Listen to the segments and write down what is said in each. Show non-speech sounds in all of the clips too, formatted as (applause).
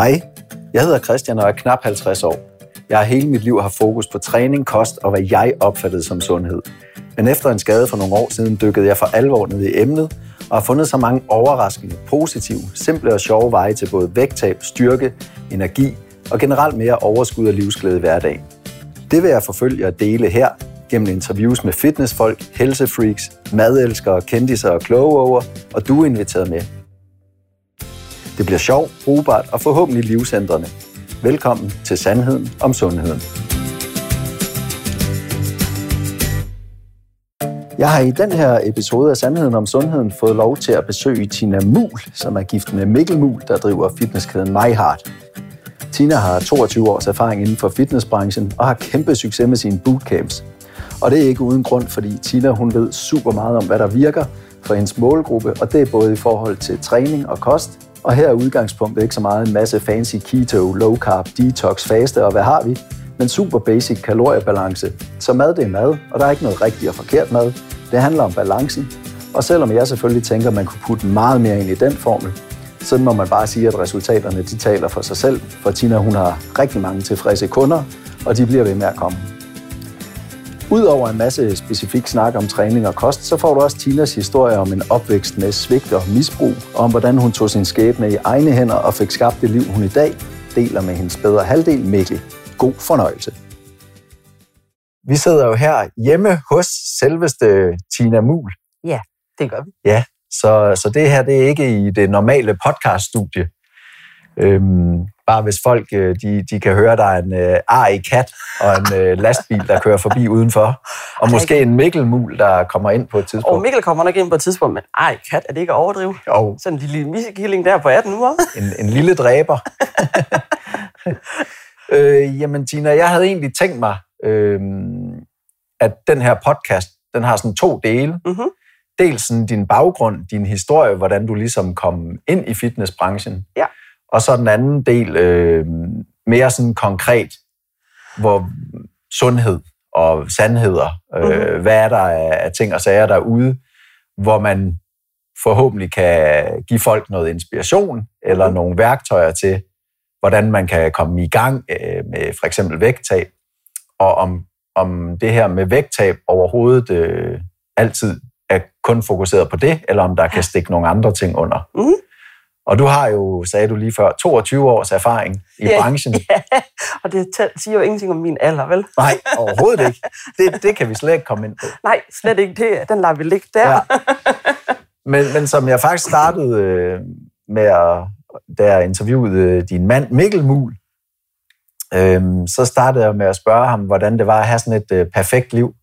Hej, jeg hedder Christian og er knap 50 år. Jeg har hele mit liv haft fokus på træning, kost og hvad jeg opfattede som sundhed. Men efter en skade for nogle år siden dykkede jeg for alvor ned i emnet og har fundet så mange overraskende, positive, simple og sjove veje til både vægttab, styrke, energi og generelt mere overskud og livsglæde i hverdagen. Det vil jeg forfølge og dele her gennem interviews med fitnessfolk, helsefreaks, madelskere, kendiser og kloge og du er inviteret med. Det bliver sjovt, brugbart og forhåbentlig livsændrende. Velkommen til Sandheden om Sundheden. Jeg har i den her episode af Sandheden om Sundheden fået lov til at besøge Tina Mul, som er gift med Mikkel Mul, der driver fitnesskæden MyHeart. Tina har 22 års erfaring inden for fitnessbranchen og har kæmpe succes med sine bootcamps. Og det er ikke uden grund, fordi Tina hun ved super meget om, hvad der virker for hendes målgruppe, og det er både i forhold til træning og kost, og her er udgangspunktet ikke så meget en masse fancy keto, low carb, detox, faste og hvad har vi, men super basic kaloriebalance. Så mad det er mad, og der er ikke noget rigtigt og forkert mad. Det handler om balancen. Og selvom jeg selvfølgelig tænker, at man kunne putte meget mere ind i den formel, så må man bare sige, at resultaterne de taler for sig selv. For Tina hun har rigtig mange tilfredse kunder, og de bliver ved med at komme. Udover en masse specifik snak om træning og kost, så får du også Tinas historie om en opvækst med svigt og misbrug, og om hvordan hun tog sin skæbne i egne hænder og fik skabt det liv, hun i dag deler med hendes bedre halvdel Mikkel. God fornøjelse. Vi sidder jo her hjemme hos selveste Tina Mul. Ja, det gør vi. Ja, så, så det her det er ikke i det normale podcaststudie. Øhm, bare hvis folk øh, de, de kan høre, der er en øh, ar i kat og en øh, lastbil, der kører forbi (laughs) udenfor. Og måske en Mikkelmul, der kommer ind på et tidspunkt. Og Mikkel kommer nok ind på et tidspunkt, men ej, kat, er det ikke at overdrive? Jo. Sådan en lille missekilling der på 18 uger. (laughs) En, en lille dræber. (laughs) øh, jamen Tina, jeg havde egentlig tænkt mig, øh, at den her podcast, den har sådan to dele. Mm-hmm. Dels sådan din baggrund, din historie, hvordan du ligesom kom ind i fitnessbranchen. Ja. Og så den anden del, øh, mere sådan konkret, hvor sundhed og sandheder, øh, mm-hmm. hvad er der af, ting og sager derude, hvor man forhåbentlig kan give folk noget inspiration eller mm-hmm. nogle værktøjer til, hvordan man kan komme i gang øh, med for eksempel vægttab, og om, om det her med vægttab overhovedet øh, altid er kun fokuseret på det, eller om der kan stikke nogle andre ting under. Mm-hmm. Og du har jo, sagde du lige før, 22 års erfaring i Ja, branchen. (laughs) Ja, og det siger jo ingenting om min alder, vel? Nej, overhovedet ikke. Det, det kan vi slet ikke komme ind på. Nej, slet ikke det. Den lader vi ligge der. Ja. (laughs) Men, men som jeg faktisk startede øh, med at, da jeg interviewede øh, din mand Mikkel Mul, øh, så startede jeg med at spørge ham, hvordan det var at have sådan et øh, perfekt liv.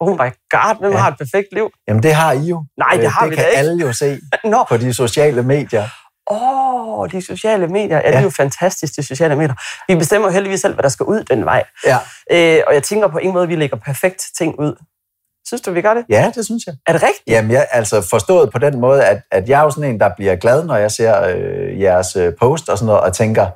Oh my god, hvem Ja. ja. har et perfekt liv? Jamen det har I jo. Nej, det Øh, har det vi kan da ikke. alle jo se (laughs) Nå, på de sociale medier. Åh, oh, de sociale medier. Ja, det Ja. er jo fantastisk, de sociale medier. Vi bestemmer jo heldigvis selv, hvad der skal ud den vej. Ja, Øh, og jeg tænker på ingen måde, at vi lægger perfekt ting ud. Synes du, vi gør det? ja det synes jeg. Er det rigtigt? Jamen, jeg, altså forstået på den måde, at, at jeg er jo sådan en, der bliver glad, når jeg ser øh, jeres øh, post og sådan noget, og tænker,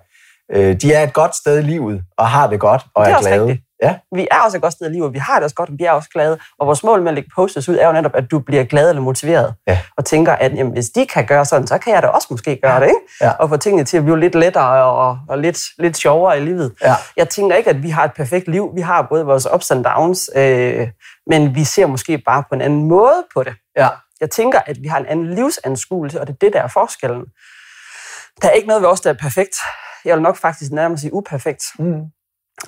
øh, de er et godt sted i livet, og har det godt, og Det er er glade. rigtigt. Ja, Vi er også et godt sted i livet, vi har det også godt, og vi er også glade. Og vores mål med at lægge postes ud er jo netop, at du bliver glad eller motiveret. Ja. Og tænker, at jamen, hvis de kan gøre sådan, så kan jeg da også måske gøre det. Ikke? Ja. Og få tingene til at blive lidt lettere og, og lidt, lidt sjovere i livet. ja, Jeg tænker ikke, at vi har et perfekt liv. Vi har både vores ups and downs, øh, men vi ser måske bare på en anden måde på det. ja. Jeg tænker, at vi har en anden livsanskuelse, og det er det, der er forskellen. Der er ikke noget ved os, der er perfekt. Jeg vil nok faktisk nærmest sige uperfekt. Mm.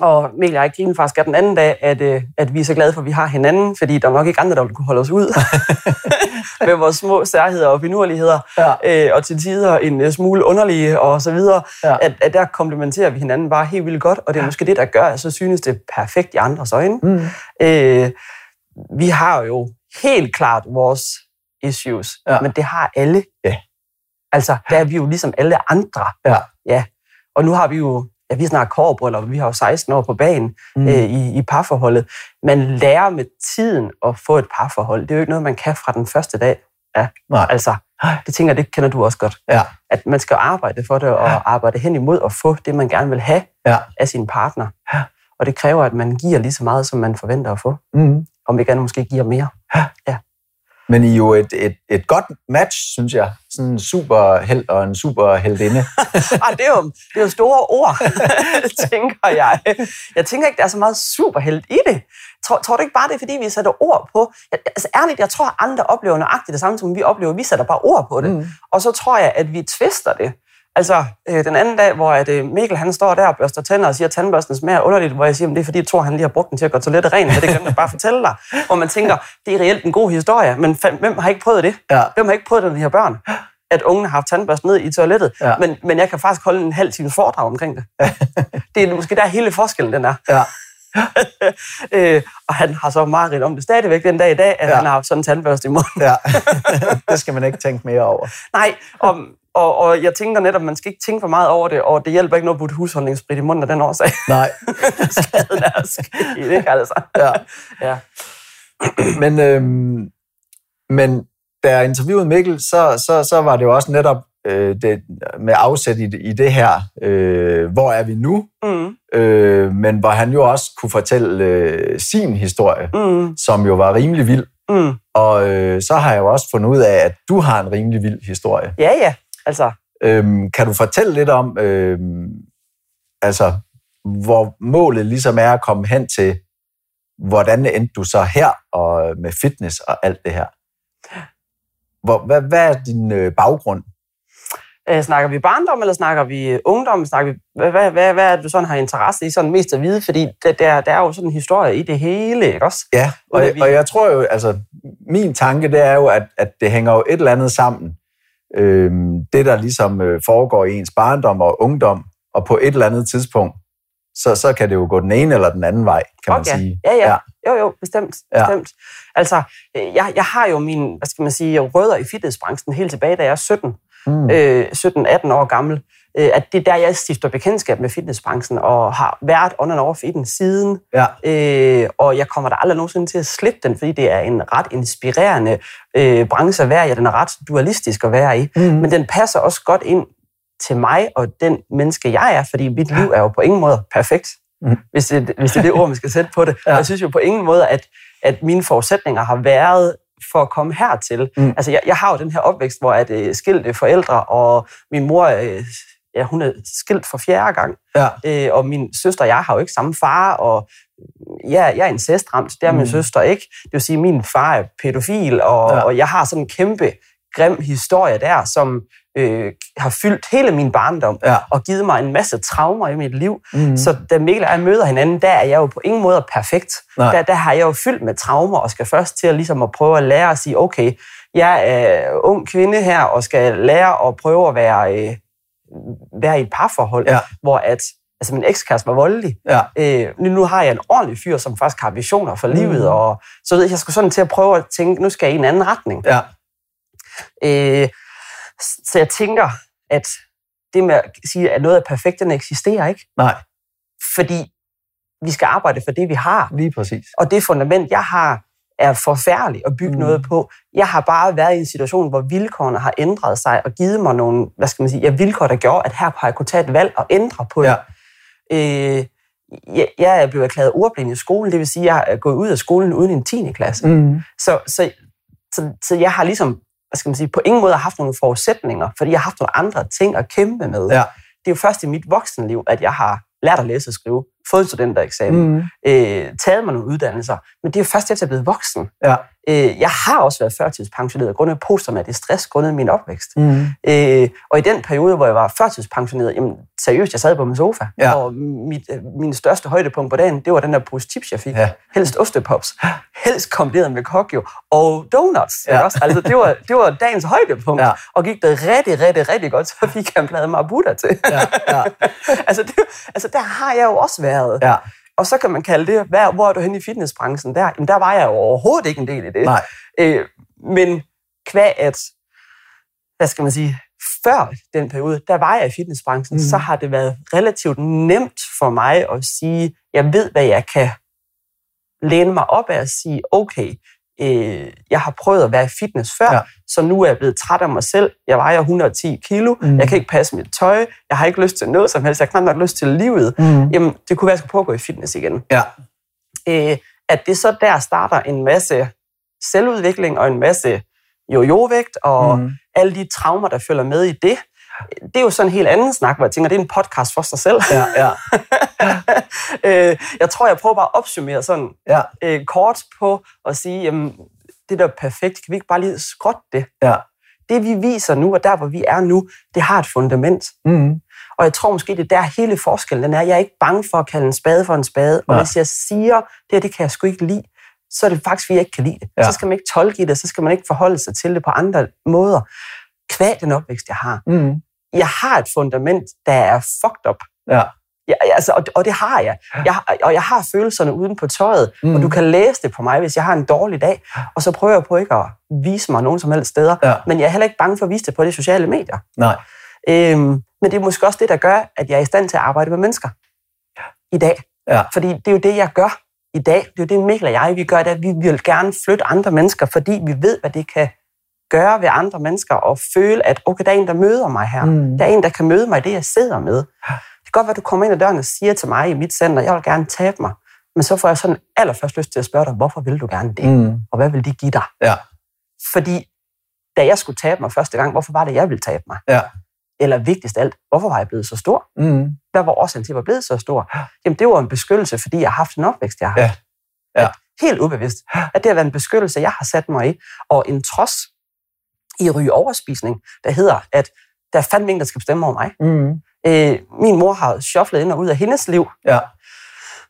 Og Mikkel og jeg grinede faktisk af den anden dag, at, øh, at vi er så glade for, at vi har hinanden, fordi der er nok ikke andre, der vil kunne holde os ud (laughs) med vores små særheder og finurligheder, Ja. øh, og til tider en øh, smule underlige og så videre. Ja. At, at der komplementerer vi hinanden bare helt vildt godt, og det er måske det, der gør, at så synes det er perfekt i andres øjne. Mm. Øh, vi har jo helt klart vores issues, Ja. ja. men det har alle. Ja. Altså, der er vi jo ligesom alle andre. Ja. ja. Og nu har vi jo, ja, vi er snart kårbryllup, vi har jo 16 år på banen Mm. øh, i, i parforholdet. Man lærer med tiden at få et parforhold. Det er jo ikke noget, man kan fra den første dag. Ja, Nej. altså, det tænker det kender du også godt. Ja. At man skal arbejde for det, og Ja. arbejde hen imod at få det, man gerne vil have Ja. af sin partner. Ja. Og det kræver, at man giver lige så meget, som man forventer at få. Mm. Om vi gerne måske giver mere. Ja. ja. Men I er jo et, et, et godt match, synes jeg. Sådan en superheld og en superheldinde. (laughs) Ej, det, er jo, det er jo store ord, (laughs) tænker jeg. Jeg tænker ikke, der er så meget superheld i det. Tror, tror du ikke bare, det er, fordi vi sætter ord på... Jeg, altså ærligt, jeg tror, andre oplever nøjagtigt det samme, som vi oplever. Vi sætter bare ord på det. Mm. Og så tror jeg, at vi twister det. Altså, øh, den anden dag, hvor at, øh, Mikkel han står der og børster tænder og siger, at tandbørsten smager underligt, hvor jeg siger, at det er fordi, tror, han lige har brugt den til at gøre toilettet rent, men det kan jeg bare fortælle dig. Hvor man tænker, det er reelt en god historie, men hvem har ikke prøvet det? Ja. Hvem har ikke prøvet det, de her børn? At ungen har haft tandbørsten ned i toilettet, Ja. men, men jeg kan faktisk holde en halv times foredrag omkring det. det er måske der hele forskellen, den er. Ja. (laughs) øh, og han har så meget om det stadigvæk den dag i dag, at Ja. ja. han har haft sådan en tandbørste i munden. ja. (laughs) det skal man ikke tænke mere over. Nej, og, og, og jeg tænker netop, at man skal ikke tænke for meget over det, og det hjælper ikke noget at putte husholdningssprit i munden af den årsag. Nej. (laughs) Skaden er sket, ikke altså? Ja. (laughs) Ja. (clears throat) Men, øhm, men da jeg interviewede Mikkel, så, så, så var det jo også netop øh, det, med afsæt i, det- i det her, øh, hvor er vi nu? Mm, Øh, men hvor han jo også kunne fortælle øh, sin historie, mm, som jo var rimelig vild. mm. Og øh, så har jeg jo også fundet ud af, at du har en rimelig vild historie. Ja, ja. Altså, Øhm, kan du fortælle lidt om, øhm, altså, hvor målet ligesom er at komme hen til, hvordan endte du så her, og med fitness og alt det her? Hvor, hvad, hvad er din øh, baggrund? øh, snakker vi barndom, eller snakker vi ungdom? Snakker vi, hvad, hvad, hvad, hvad er det, du sådan har interesse i sådan mest at vide? Fordi der, der, der er jo sådan en historie i det hele, ikke også? Ja, og, vi- og jeg tror jo, altså, min tanke, det er jo, at, at det hænger jo et eller andet sammen. Øhm, det, der ligesom øh, foregår i ens barndom og ungdom, og på et eller andet tidspunkt, så, så kan det jo gå den ene eller den anden vej, kan man Okay. sige. Ja, ja. Jo, jo, bestemt. Ja. bestemt. Altså, øh, jeg, jeg har jo mine, hvad skal man sige, rødder i fitnessbranchen helt tilbage, da jeg er 17, Mm. øh, 17-18 år gammel. Øh, at det er der, jeg stifter bekendtskab med fitnessbranchen, og har været on and off i den siden. Ja. Øh, og jeg kommer der aldrig nogensinde til at slippe den, fordi det er en ret inspirerende øh, branche at være i, og den er ret dualistisk at være i. Mm. Men den passer også godt ind til mig og den menneske, jeg er, fordi mit liv er jo på ingen måde perfekt, Mm. hvis, det, hvis det er det ord, man skal sætte på det. Ja. Ja. Jeg synes jo på ingen måde, at, at mine forudsætninger har været for at komme hertil. Mm. Altså, jeg, jeg har jo den her opvækst, hvor at øh, skilte forældre, og min mor, øh, ja, hun er skilt for fjerde gang, Ja. øh, og min søster og jeg har jo ikke samme far, og jeg, jeg er incestramt, det er min Mm. søster ikke. Det vil sige, at min far er pædofil, og, Ja. ja. og jeg har sådan en kæmpe, grim historie der, som øh, har fyldt hele min barndom, Ja. og givet mig en masse traumer i mit liv. Mm. Så da Mikkel og jeg møder hinanden, der er jeg jo på ingen måde perfekt. Nej. Der, der har jeg jo fyldt med traumer, og skal først til at, ligesom at prøve at lære at sige, okay, jeg er ung kvinde her, og skal lære at prøve at være, øh, være i et parforhold, Ja. hvor at, altså min ekskæreste var voldelig. Ja. Øh, nu, nu har jeg en ordentlig fyr, som faktisk har visioner for Mm. livet, og så ved jeg, jeg skulle sådan til at prøve at tænke, nu skal jeg i en anden retning. Ja. Øh, så jeg tænker, at det med at sige, at noget er perfekt, den eksisterer ikke. Nej, Fordi vi skal arbejde for det, vi har. lige præcis. Og det fundament, jeg har, er forfærdeligt at bygge Mm. noget på. Jeg har bare været i en situation, hvor vilkårene har ændret sig og givet mig nogle, hvad skal man sige, ja, vilkår, der gjorde, at her har jeg kunne tage et valg og ændre på det. Ja. Øh, jeg, jeg er blevet erklæret ordblind i skolen, det vil sige, at jeg er gået ud af skolen uden en 10. klasse. Mm. Så, så, så, så jeg har ligesom, hvad skal man sige, på ingen måde haft nogle forudsætninger, fordi jeg har haft nogle andre ting at kæmpe med. Ja. Det er jo først i mit voksenliv, at jeg har lært at læse og skrive, fået en studentereksamen, Mm. øh, taget mig nogle uddannelser, men det er først efter, jeg er blevet voksen. Ja. Øh, jeg har også været førtidspensioneret grundet posttraumatisk stress, grundet min opvækst. Mm. Øh, og i den periode, hvor jeg var førtidspensioneret, jamen seriøst, jeg sad på min sofa, Ja. og mit, øh, min største højdepunkt på dagen, det var den der pose chips, jeg fik. Ja. Helst ostepops. Helst kombineret med kokjo og donuts. Ja. Også? Altså, det, var, det var dagens højdepunkt. Ja. Og gik det rigtig, rigtig, rigtig godt, så fik jeg en plade Marbuta til. Ja. Ja. (laughs) altså, det, altså, der har jeg jo også været. Ja. Og så kan man kalde det, hvad, hvor er du henne i fitnessbranchen der? Jamen, der var jeg jo overhovedet ikke en del i det. Nej. Øh, men kvæg at, hvad skal man sige, før den periode, der var jeg i fitnessbranchen, mm. så har det været relativt nemt for mig at sige, jeg ved, hvad jeg kan læne mig op af og sige, okay, øh, jeg har prøvet at være i fitness før, Ja. så nu er jeg blevet træt af mig selv. Jeg vejer 110 kilo, mm. jeg kan ikke passe mit tøj, jeg har ikke lyst til noget som helst, jeg har knap nok lyst til livet. Mm. Jamen, det kunne være, at jeg skulle prøve at gå i fitness igen Ja. øh, at det så der starter en masse selvudvikling og en masse jojo-vægt og Mm. alle de traumer, der følger med i det. Det er jo sådan en helt anden snak, hvor jeg tænker, det er en podcast for sig selv. Ja, ja, (laughs) øh, jeg tror, jeg prøver bare at opsummere sådan ja, øh, kort på at sige, jamen, det der er perfekt, kan vi ikke bare lige skrotte det? ja. Det vi viser nu, og der hvor vi er nu, det har et fundament. Mm. Og jeg tror måske, det er der hele forskellen den er. Jeg er ikke bange for at kalde en spade for en spade. Og Nej. hvis jeg siger, det her, det kan jeg sgu ikke lide, så er det faktisk, fordi jeg ikke kan lide det. Ja. Så skal man ikke tolke i det, så skal man ikke forholde sig til det på andre måder. Kvæg den opvækst, jeg har. Mm. Jeg har et fundament, der er fucked up. Ja. Ja, altså, og, og det har jeg. jeg. Og jeg har følelserne uden på tøjet, mm. Og du kan læse det på mig, hvis jeg har en dårlig dag. Og så prøver jeg på ikke at vise mig nogen som helst steder. Ja. Men jeg er heller ikke bange for at vise det på de sociale medier. Nej. Øhm, men det er måske også det, der gør, at jeg er i stand til at arbejde med mennesker i dag. Ja. Fordi det er jo det, jeg gør i dag. Det er jo det, Mikkel og jeg, vi gør, det at vi vil gerne flytte andre mennesker, fordi vi ved, hvad det kan gøre ved andre mennesker, og føle, at okay, der er en, der møder mig her. Mm. Der er en, der kan møde mig i det, jeg sidder med. Det kan godt være, at du kommer ind ad døren og siger til mig i mit center, jeg vil gerne tabe mig. Men så får jeg sådan allerførst lyst til at spørge dig, hvorfor vil du gerne det? Mm. Og hvad vil det give dig? Ja. Fordi da jeg skulle tabe mig første gang, hvorfor var det, jeg ville tabe mig? Ja. Eller vigtigst alt, hvorfor var jeg blevet så stor? Mm. Hvad var årsagen til, at jeg var blevet så stor? Jamen, det var en beskyttelse, fordi jeg har haft en opvækst, jeg har Ja. haft. Ja. At helt ubevidst. At det har været en beskyttelse, jeg har sat mig i. Og en trods i ryge overspisning, der hedder, at der er fandme ingen, der skal bestemme over mig. Mm. Øh, min mor har shufflet ind og ud af hendes liv, Ja.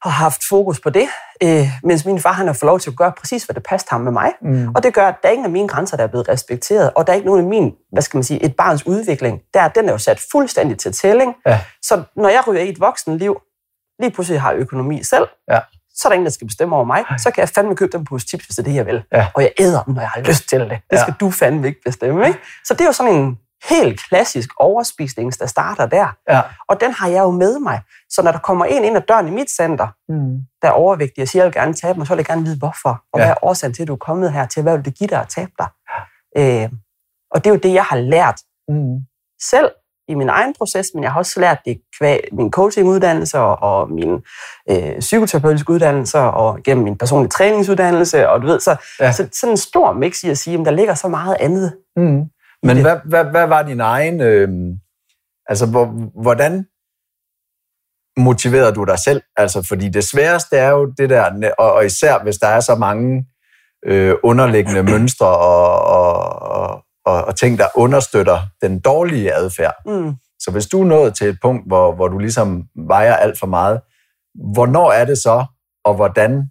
og har haft fokus på det, øh, mens min far han har fået lov til at gøre præcis, hvad der passede ham med mig. Mm. Og det gør, at der er ingen af mine grænser, der er blevet respekteret, og der er ikke nogen af min, hvad skal man sige, et barns udvikling, der den er jo sat fuldstændig til tælling. Ja. Så når jeg ryger i et voksenliv, lige pludselig har økonomi selv, Ja. Så er der ingen, der skal bestemme over mig. Så kan jeg fandme købe den pose chips, hvis det er det, jeg vil. Ja. Og jeg æder dem, når jeg har lyst til det. Det Ja. skal du fandme ikke bestemme. Ikke? Så det er jo sådan en helt klassisk overspisning, der starter der. Ja. Og den har jeg jo med mig. Så når der kommer en ind ad døren i mit center, Mm. der er overvægtig og siger, at jeg vil gerne tabe mig, så vil jeg gerne vide, hvorfor. Og Ja. hvad er årsagen til, at du er kommet her til? Hvad vil det give dig at tabe dig? Øh, og det er jo det, jeg har lært Mm. selv i min egen proces, men jeg har også lært det kvæg min coachinguddannelse og, og min øh, psykoterapeutiske uddannelse og gennem min personlige træningsuddannelse. Og du ved, så, Ja. så sådan en stor mix i at sige, at der ligger så meget andet. Mm. Men det. hvad, hvad, hvad var din egen... Øh, altså, hvor, hvordan motiverede du dig selv? Altså, fordi det sværeste er jo det der, og, og især hvis der er så mange øh, underliggende mønstre og ting, der understøtter den dårlige adfærd. Mm. Så hvis du er nået til et punkt, hvor, hvor du ligesom vejer alt for meget, hvornår er det så, og hvordan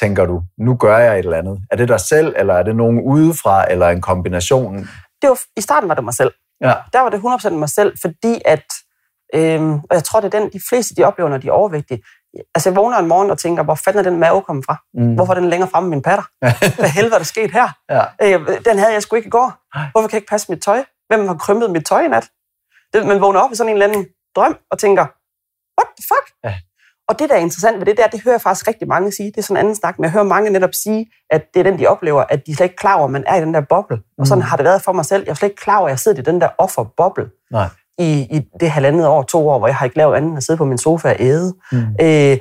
tænker du, nu gør jeg et eller andet? Er det dig selv, eller er det nogen udefra, eller en kombination? Det var, I starten var det mig selv. Ja. Der var det 100% mig selv, fordi at, øhm, og jeg tror, det er den, de fleste de oplever, når de er overvægtige. Altså, jeg vågner en morgen og tænker, hvor fanden er den mave kommet fra? Mm. Hvorfor er den længere fremme i min patter? (laughs) Hvad helvede er der sket her? Ja. Øh, den havde jeg sgu ikke i går. Hvorfor kan jeg ikke passe mit tøj? Hvem har krympet mit tøj i nat? Det, man vågner op i sådan en eller anden drøm og tænker, what the fuck? Ja. Og det, der er interessant ved det der, det hører jeg faktisk rigtig mange sige. Det er sådan en anden snak, men jeg hører mange netop sige, at det er den, de oplever, at de slet ikke klar over, at man er i den der boble. Og sådan Mm. har det været for mig selv. Jeg er slet ikke klar over, at jeg sidder i den der offerboble Nej. I, i det halvandet år, to år, hvor jeg har ikke lavet andet end at sidde på min sofa og æde. Mm. Øh,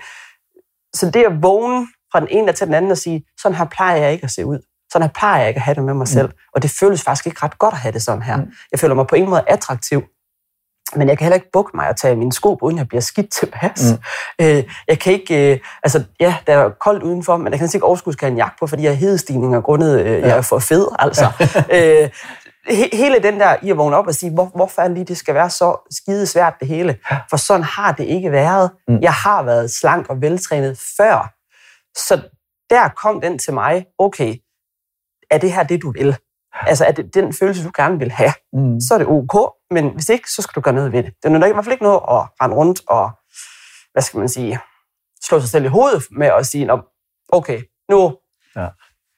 så det at vågne fra den ene til den anden og sige, sådan her plejer jeg ikke at se ud. Sådan her plejer jeg ikke at have det med mig selv. Og det føles faktisk ikke ret godt at have det sådan her. Mm. Jeg føler mig på ingen måde attraktiv. Men jeg kan heller ikke bukke mig og tage mine sko på, uden jeg bliver skidt tilpas. Mm. Mm. Øh, jeg kan ikke, øh, altså ja, der er koldt udenfor, men jeg kan ikke overskud skal have en jakke på, fordi jeg har hedestigninger grundet, øh, jeg er for fed, altså. (laughs) øh, he- hele den der i at vågne op og sige, hvor, hvorfor er det lige, det skal være så skide svært det hele? For sådan har det ikke været. Mm. Jeg har været slank og veltrænet før. Så der kom den til mig, okay, er det her det, du vil? Altså, er det den følelse, du gerne vil have? Mm. Så er det ok, men hvis ikke, så skal du gøre noget ved det. Det er i hvert fald ikke noget at rende rundt og, hvad skal man sige, slå sig selv i hovedet med at sige, "Nå, okay, nu Ja.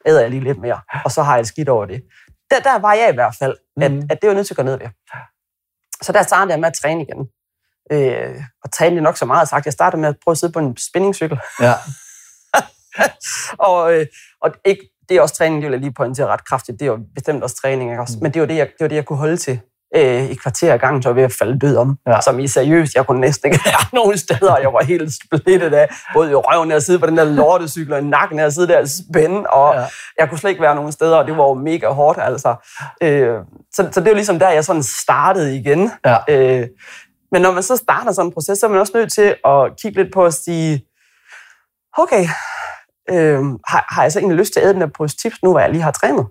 æder jeg lige lidt mere, og så har jeg skidt over det. Der, der var jeg i hvert fald, at, Mhm. at det var nødt til at gøre noget ved. Så der startede jeg med at træne igen. Øh, og træne nok så meget sagt. Jeg startede med at prøve at sidde på en spinningcykel. Ja. (laughs) og, øh, og ikke, det er også træning, det vil jeg lige pointere ret kraftigt. Det er jo bestemt også træning, ikke? Mm. Men det var det, jeg, det var det, jeg kunne holde til øh, i kvarter af gangen, så var jeg ved at falde død om. Ja. Som i seriøst, jeg kunne næsten ikke være (laughs) nogen steder, og jeg var helt splittet af, både i røven af at sidde på den der lortecykel, og i nakken af at sidde der og spænde, og Ja. jeg kunne slet ikke være nogen steder, og det var jo mega hårdt, altså. Øh, så, så det er jo ligesom der, jeg sådan startede igen. Ja. Øh, men når man så starter sådan en proces, så er man også nødt til at kigge lidt på at sige, okay, øh, har, har jeg så egentlig lyst til at æde den der pose tips, nu hvor jeg lige har trænet?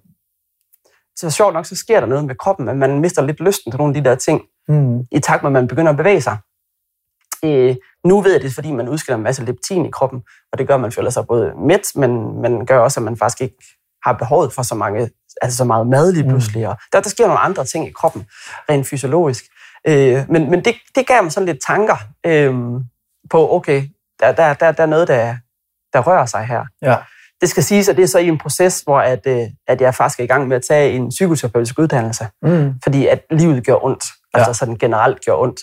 Så sjovt nok, så sker der noget med kroppen, at man mister lidt lysten til nogle af de der ting, Mm. i takt med, at man begynder at bevæge sig. Øh, nu ved jeg det, fordi man udskiller en masse leptin i kroppen, og det gør, at man føler sig både mæt, men man gør også, at man faktisk ikke har behovet for så, mange, altså så meget mad lige pludselig. Og der, der sker nogle andre ting i kroppen, rent fysiologisk. Øh, men men det, det gav mig sådan lidt tanker øh, på, okay, der, der, der, der er noget, der, der rører sig her. Ja. Det skal siges, at det er så i en proces, hvor at, øh, at jeg faktisk er i gang med at tage en psykoterapeutisk uddannelse Mm. fordi at livet gør ondt. Altså Ja. sådan generelt gør ondt.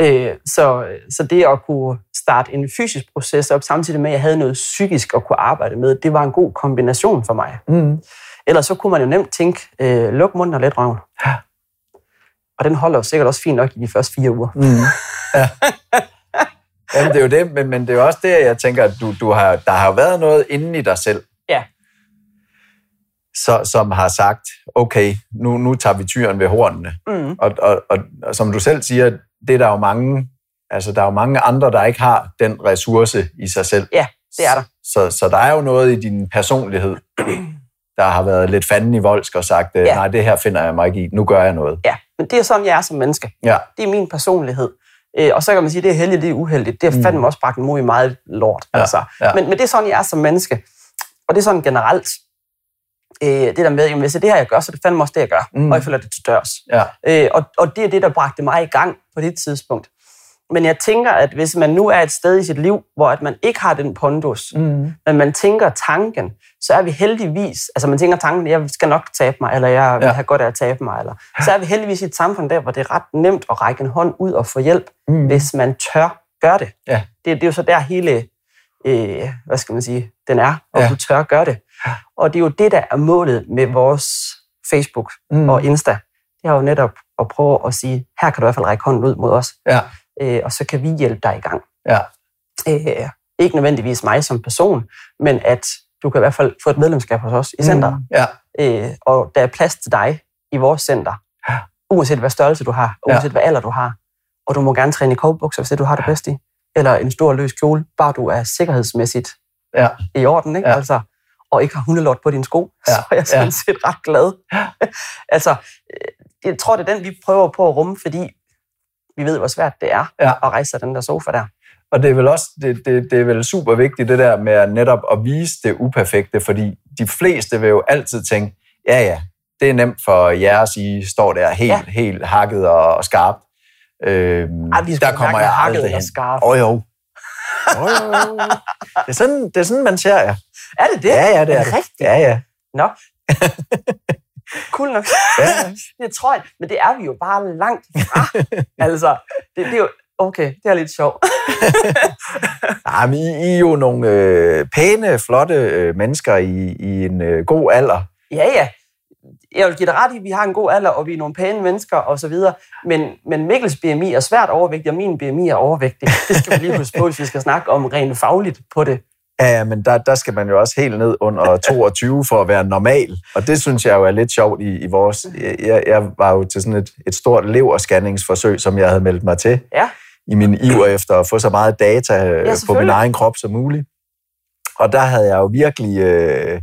Øh, så, så det at kunne starte en fysisk proces op, samtidig med, at jeg havde noget psykisk at kunne arbejde med, det var en god kombination for mig. Mm. Ellers så kunne man jo nemt tænke, øh, luk munden og let røven. Ja. Og den holder jo sikkert også fint nok i de første fire uger. Mm. (laughs) Ja. Jamen, det er jo det, men, men det er jo også det, jeg tænker, at du, du har, der har været noget inde i dig selv, Ja. så, som har sagt, okay, nu, nu tager vi tyren ved hornene. Mm. Og, og, og, og som du selv siger, det er der jo mange, altså der er jo mange andre, der ikke har den ressource i sig selv. Ja, det er der. Så, så der er jo noget i din personlighed, (clears throat) der har været lidt fanden i voldsk og sagt, ja. Ja. nej, det her finder jeg mig ikke i, nu gør jeg noget. Ja, men det er sådan, jeg er som menneske. Ja, Det er min personlighed. Øh, og så kan man sige, det er heldigt, det er uheldigt. Det har Mm. fandme også bragt mod i meget lort. Ja, Altså. ja. Men, men det er sådan, jeg er som menneske. Og det er sådan generelt. Øh, det der med, jamen, hvis det er det her, jeg gør, så er det fandme også det, jeg gør. Mm. Og jeg føler det til dørs. ja, Øh, og, og det er det, der bragte mig i gang på det tidspunkt. Men jeg tænker, at hvis man nu er et sted i sit liv, hvor at man ikke har den pondus, mm. men man tænker tanken, så er vi heldigvis, altså man tænker tanken, jeg skal nok tabe mig, eller jeg vil Ja. have godt af at tabe mig, eller så er vi heldigvis i et samfund der, hvor det er ret nemt at række en hånd ud og få hjælp, Mm. hvis man tør gøre det. Ja. Det, det er jo så der hele, øh, hvad skal man sige, den er, og Ja. du tør gøre det. Og det er jo det, der er målet med vores Facebook Mm. og Insta. Det er jo netop at prøve at sige, her kan du i hvert fald række hånden ud mod os, ja, øh, og så kan vi hjælpe dig i gang. ja, Øh, ikke nødvendigvis mig som person, men at du kan i hvert fald få et medlemskab hos os i centret. Mm. Ja, Øh, og der er plads til dig i vores center, Ja. uanset hvad størrelse du har, Ja. uanset hvad alder du har. Og du må gerne træne i kovbukser, hvis det du har det bedst i. Eller en stor løs kjole, bare du er sikkerhedsmæssigt ja, i orden, ikke? Ja. Altså, og ikke har hundelort på dine sko, Ja. så er jeg sådan set ret glad. (laughs) altså, øh, jeg tror, det er den, vi prøver på at rumme, fordi vi ved, hvor svært det er Ja. at rejse sig den der sofa der. Og det er vel også det, det, det er vel super vigtigt, det der med at netop at vise det uperfekte, fordi de fleste vil jo altid tænke, ja ja, det er nemt for jer at sige, står der helt, ja. Ja. helt hakket og, og skarpt. Øhm, Ej, skal der kommer jeg hakket aldrig hen. Åh oh, jo. Oh, jo. Det er, sådan, det er sådan, man ser jer. Er det det? Ja, ja, det er det. rigtigt? Ja, ja. Nå. (laughs) cool nok. Ja. (laughs) det tror jeg, men det er vi jo bare langt fra. (laughs) altså, det, det er jo, okay, det er lidt sjovt. (laughs) Ej, men I, I er jo nogle øh, pæne, flotte øh, mennesker i, i en øh, god alder. ja, ja. Jeg vil give dig ret i, at vi har en god alder, og vi er nogle pæne mennesker og så videre. Men, men Mikkels BMI er svært overvægtig, og min BMI er overvægtig. Det skal vi lige huske på, hvis vi skal snakke om rent fagligt på det. Ja, ja, men der, der skal man jo også helt ned under (laughs) 22 for at være normal. Og det synes jeg jo er lidt sjovt i, i vores... Jeg, jeg var jo til sådan et, et stort leverscanningsforsøg, som jeg havde meldt mig til Ja, i min iver efter at få så meget data øh, på min egen krop som muligt. Og der havde jeg jo virkelig... Øh,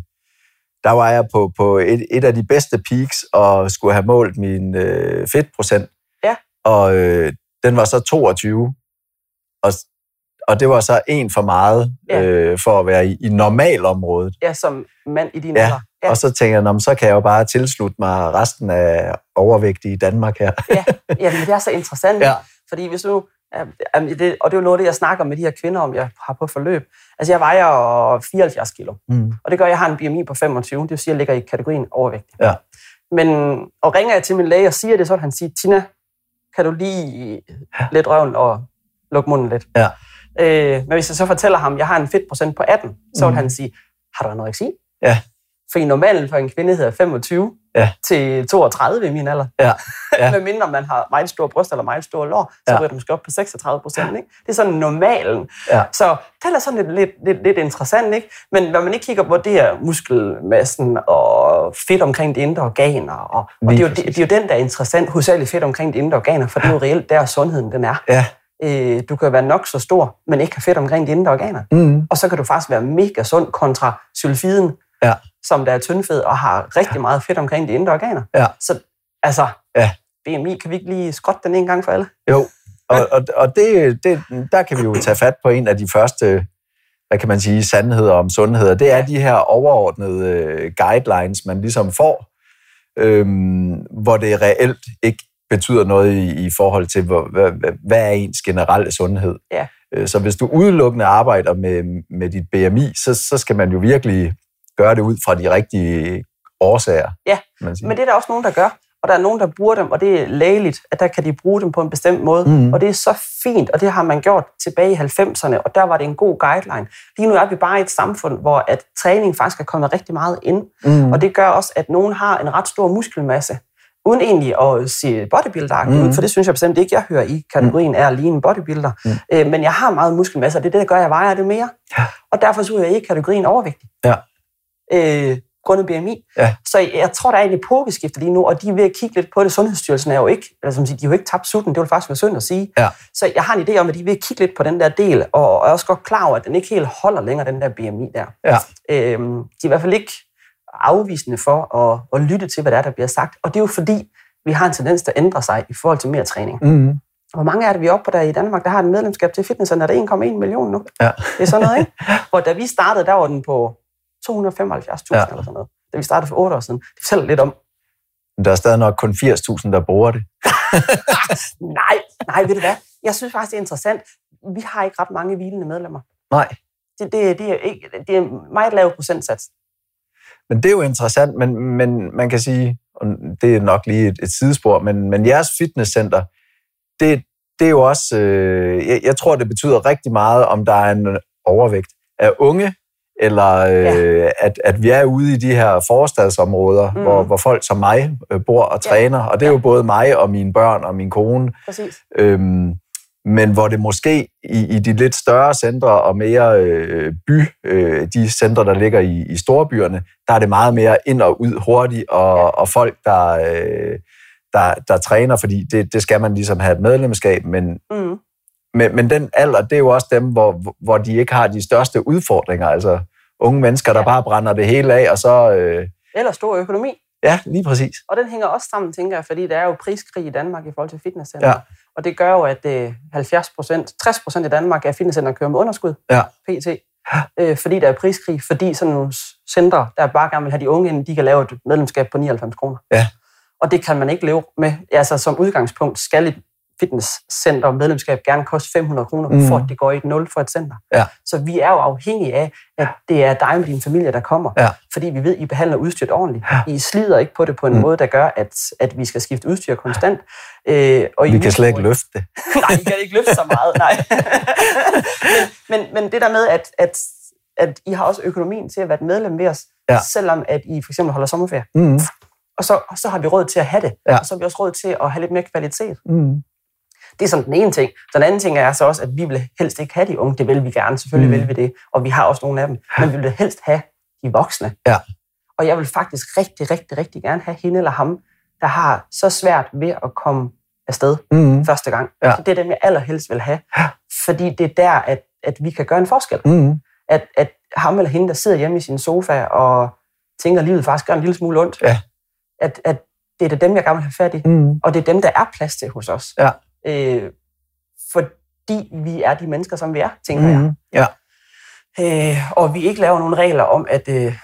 der var jeg på, på et, et af de bedste peaks og skulle have målt min øh, fedtprocent. Ja. Og øh, den var så 22. Og, og det var så en for meget Ja. øh, for at være i, i normalområdet. ja som mand i din Ja, alder. Ja. Og så tænker jeg, "Nå, men så kan jeg jo bare tilslutte mig resten af overvægtige Danmark her. ja. Jamen, det er så interessant. Ja. Fordi hvis det, og det er jo noget af det, jeg snakker med de her kvinder om, jeg har på forløb. Altså, jeg vejer 74 kilo, Mm. og det gør, at jeg har en BMI på 25. Det vil sige, at jeg ligger i kategorien overvægtig. Ja. Men, og ringer jeg til min læge og siger det, så vil han sige, Tina, kan du lige lidt røven og lukke munden lidt? Ja. Øh, men hvis jeg så fortæller ham, at jeg har en fedtprocent på 18, så vil Mm. han sige, har du anoreksi? Ja. Fordi normalen for en kvinde hedder 25 Ja. til 32 i min alder. Ja. Ja. (laughs) Med mindre man har meget store bryst eller meget store lår, så Ja. ryger det måske op på 36 procent. Ikke? Det er sådan normalen. Ja. Så det er sådan lidt, lidt, lidt, lidt interessant. Ikke? Men når man ikke kigger på det her muskelmassen og fedt omkring de indre organer, og, og det, er jo, det, det er jo den, der er interessant, hovedsageligt fedt omkring de indre organer, for det er jo reelt der, sundheden den er. Ja. Øh, du kan være nok så stor, men ikke have fedt omkring de indre organer. Mm. Og så kan du faktisk være mega sund kontra sylfiden, Ja. som der er tyndfed og har rigtig meget fedt omkring de indre organer. Ja. Så altså, Ja. BMI, kan vi ikke lige skrotte den en gang for alle? Jo, og, og, og det, det, der kan vi jo tage fat på en af de første, hvad kan man sige, sandheder om sundhed. Det er de her overordnede øh, guidelines, man ligesom får, øhm, hvor det reelt ikke betyder noget i, i forhold til, hvor, hvad, hvad- er ens generelle sundhed. Ja. Øh, Så hvis du udelukkende arbejder med, med dit BMI, så, så skal man jo virkelig gøre det ud fra de rigtige årsager. Ja, man. Men det er der også nogen, der gør. Og der er nogen, der bruger dem, og det er lægeligt, at der kan de bruge dem på en bestemt måde. Mhm. Og det er så fint, og det har man gjort tilbage i 90'erne, og der var det en god guideline. Lige nu er vi bare i et samfund, hvor at træning faktisk er kommet rigtig meget ind. Mm. Og det gør også, at nogen har en ret stor muskelmasse, uden egentlig at se bodybuilder ud, for det synes jeg bestemt ikke, jeg hører i kategorien er lige en bodybuilder. Mhm. Øh, men jeg har meget muskelmasse, og det er det, der gør, at jeg vejer det mere. Ja. Og derfor så er jeg i kategorien overvægtig. Ja. Øh, grundet BMI. Ja. Så jeg tror, der er en epokeskifte lige nu, og de er ved at kigge lidt på det. Sundhedsstyrelsen er jo ikke, eller som siger, de har jo ikke tabt sutten, det vil faktisk være synd at sige. Ja. Så jeg har en idé om, at de er ved at kigge lidt på den der del, og er også godt klar over, at den ikke helt holder længere, den der BMI der. Ja. Øhm, de er i hvert fald ikke afvisende for at, at lytte til, hvad der, er, der bliver sagt. Og det er jo fordi, vi har en tendens til at ændre sig i forhold til mere træning. Mm. Hvor mange er det, vi er oppe på der i Danmark, der har et medlemskab til fitnesscenter? Der er 1,1 million nu. Ja. Det er sådan noget, ikke? (laughs) Hvor da vi startede, der var den på 275.000 Ja. eller sådan noget. Da vi startede for otte år siden. Det fortæller lidt om, Der er stadig nok kun 80.000, der bruger det. (laughs) nej, nej, ved du hvad? Jeg synes faktisk, det er interessant. Vi har ikke ret mange hvilende medlemmer. Nej. Det, det, det, er, ikke, det er meget lav procentsats. Men det er jo interessant, men, men man kan sige, og det er nok lige et, et sidespor, men, men jeres fitnesscenter, det, det er jo også, øh, jeg, jeg tror, det betyder rigtig meget, om der er en overvægt af unge, eller øh, ja. at, at vi er ude i de her forstadsområder, Mm. hvor, hvor folk som mig øh, bor og Ja. træner, og det er jo både mig og mine børn og min kone, Præcis. Øhm, men hvor det måske i, i de lidt større centre og mere øh, by, øh, de centre, der ligger i, i storbyerne, der er det meget mere ind og ud hurtigt, og, og folk, der, øh, der, der træner, fordi det, det skal man ligesom have et medlemskab, men, Mm. men, men den alder, det er jo også dem, hvor, hvor de ikke har de største udfordringer, altså unge mennesker, der Ja. bare brænder det hele af, og så, øh, Eller stor økonomi. ja, lige præcis. Og den hænger også sammen, tænker jeg, fordi der er jo priskrig i Danmark i forhold til fitnesscenter. Ja. Og det gør jo, at øh, 70 procent, 60 procent i Danmark af fitnesscenter kører med underskud, Ja. pt. Øh, fordi der er priskrig, fordi sådan nogle centre, der bare gerne vil have de unge ind, de kan lave et medlemskab på 99 kroner. Ja. Og det kan man ikke leve med. Altså som udgangspunkt skal et fitnesscenter medlemskab gerne koste 500 kroner, mm. For at det går i et nul for et center. Ja. Så vi er jo afhængige af, at det er dig med din familie, der kommer. Ja. Fordi vi ved, at I behandler udstyret ordentligt. I slider ikke på det på en mm. Måde, der gør, at, at vi skal skifte udstyr konstant. Øh, og I Vi kan slet ikke løfte det. (laughs) nej, I kan ikke løfte så meget, nej. (laughs) men, men, men det der med, at, at, at I har også økonomien til at være et medlem ved os, Ja. selvom at I for eksempel holder sommerferie. Mm. Og så, og så har vi råd til at have det. Ja. Og så har vi også råd til at have lidt mere kvalitet. Mm. Det er sådan den ene ting. Den anden ting er så også, at vi vil helst ikke have de unge. Det vil vi gerne, selvfølgelig Mm. vil vi det. Og vi har også nogle af dem. Men vi vil helst have de voksne. Ja. Og jeg vil faktisk rigtig, rigtig, rigtig gerne have hende eller ham, der har så svært ved at komme afsted Mm. første gang. Ja. Så det er dem, jeg allerhelst vil have. Fordi det er der, at, at vi kan gøre en forskel. Mm. At, at ham eller hende, der sidder hjemme i sin sofa og tænker, at livet faktisk gør en lille smule ondt. Ja. At, at det er da dem, jeg gerne vil have fat i. Mm. Og det er dem, der er plads til hos os. Ja. Øh, fordi vi er de mennesker, som vi er, tænker jeg. Mm. Ja. Øh, og vi ikke laver nogen regler om, at øh,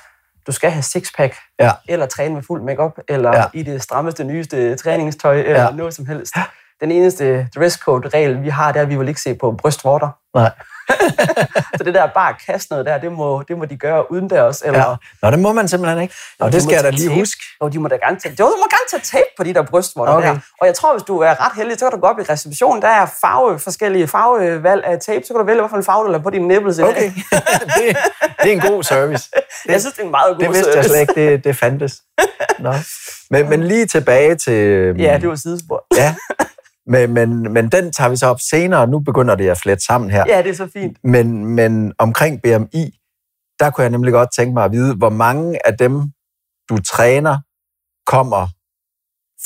du skal have sixpack, Ja. eller træne med fuld makeup, eller ja. i det strammeste, nyeste træningstøj, eller Ja. noget som helst. Den eneste dresscode-regel, vi har, det er, at vi vil ikke se på brystvorter. Nej. (laughs) så det der bare at kaste noget der, det må, det må de gøre uden deres. Eller, Ja. Nå, det må man simpelthen ikke. Nå, De det skal jeg da lige tape. huske. Jo, de må da gerne tage, du må gerne tage tape på de der brystvorter Okay. der. Og jeg tror, hvis du er ret heldig, så kan du gå op i receptionen. Der er farve, forskellige farvevalg af tape. Så kan du vælge, hvilken farve du lader på dine nipples. Okay, (laughs) det, det er en god service. (laughs) Jeg synes, det er en meget god Det vidste jeg service. slet ikke, det, det fandtes. Nå. Men, men lige tilbage til... øhm, Ja, det var sidespor. ja. Men, men, men den tager vi så op senere. Nu begynder det at flette sammen her. Ja, det er så fint. Men, men omkring BMI, der kunne jeg nemlig godt tænke mig at vide, hvor mange af dem, du træner, kommer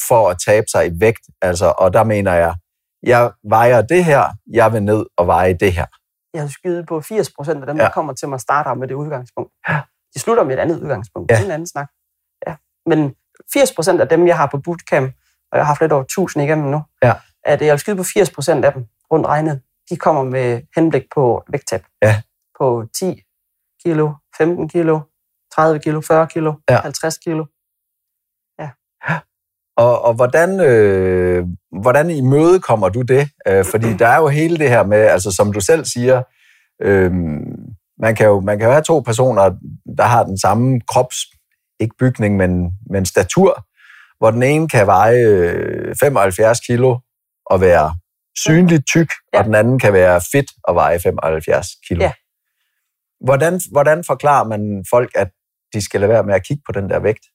for at tabe sig i vægt. Altså, og der mener jeg, jeg vejer det her, jeg vil ned og veje det her. Jeg har skydet på 80 procent af dem, Ja. der kommer til mig starter med det udgangspunkt. De slutter med et andet udgangspunkt. Ja. Ja. En anden snak. Ja. Men 80 procent af dem, jeg har på bootcamp, og jeg har haft lidt over 1000 igennem nu, Ja. At jeg vil skyde på 80 procent af dem, rundt regnet, de kommer med henblik på vægttab. Ja. På 10 kilo, 15 kilo, 30 kilo, 40 kilo, Ja. 50 kilo. Og, og hvordan, øh, hvordan imødekommer du det? Øh, fordi der er jo hele det her med, altså som du selv siger, øh, man, kan jo, man kan jo have to personer, der har den samme krops, ikke bygning, men, men statur, hvor den ene kan veje øh, 75 kilo og være synligt tyk, ja. Og den anden kan være fedt og veje 75 kilo. Ja. Hvordan, hvordan forklarer man folk, at de skal lade være med at kigge på den der vægt?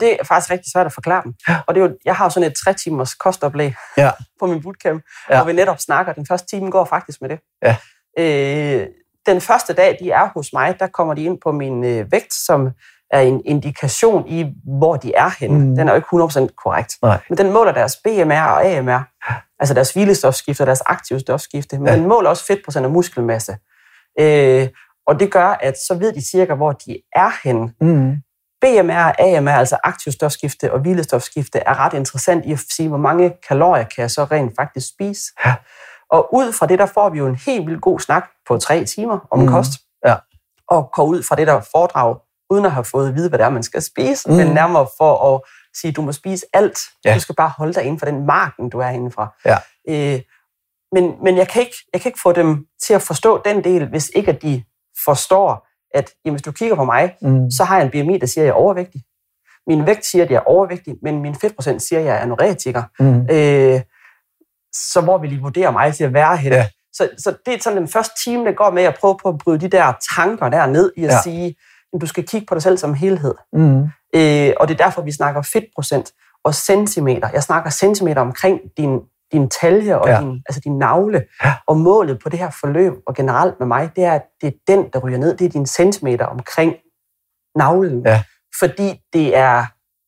Det er faktisk rigtig svært at forklare dem. Og det er jo, jeg har jo sådan et tre timers kostoplæg Ja. på min bootcamp, Ja. hvor vi netop snakker. Den første time går faktisk med det. Ja. Øh, den første dag, de er hos mig, der kommer de ind på min øh, vægt, som er en indikation i, hvor de er henne. Mm. Den er jo ikke 100% korrekt. Nej. Men den måler deres BMR og AMR, altså deres hvilestofskifte og deres aktive stofskifte, men Ja. måler også fedtprocent og muskelmasse. Øh, og det gør, at så ved de cirka, hvor de er henne. Mm. BMR og AMR, altså aktiv stofskifte og hvilestofskifte, er ret interessant i at sige, hvor mange kalorier kan jeg så rent faktisk spise. Ja. Og ud fra det, der får vi jo en helt vildt god snak på tre timer om mm. kost. Ja. Og går ud fra det der foredrag, uden at have fået at vide, hvad det er, man skal spise, mm. men nærmere for at sige, du må spise alt. Ja. Du skal bare holde dig inden for den marken, du er indenfor. Ja. Øh, men men jeg, kan ikke, jeg kan ikke få dem til at forstå den del, hvis ikke at de forstår, at jamen, hvis du kigger på mig, Mm. så har jeg en BMI, der siger, at jeg er overvægtig. Min vægt siger, at jeg er overvægtig, men min fedtprocent siger, at jeg er anoretiker. Mm. Øh, så hvor vil I vurdere mig til at være henne? Ja. Så, så det er sådan den første time, der går med at prøve på at bryde de der tanker der ned i at Ja. sige, at du skal kigge på dig selv som helhed. Mm. Øh, og det er derfor, vi snakker fedtprocent og centimeter. Jeg snakker centimeter omkring din, din talje og Ja. din, altså din navle. Ja. Og målet på det her forløb, og generelt med mig, det er, at det er den, der ryger ned. Det er din centimeter omkring navlen. Ja. Fordi det er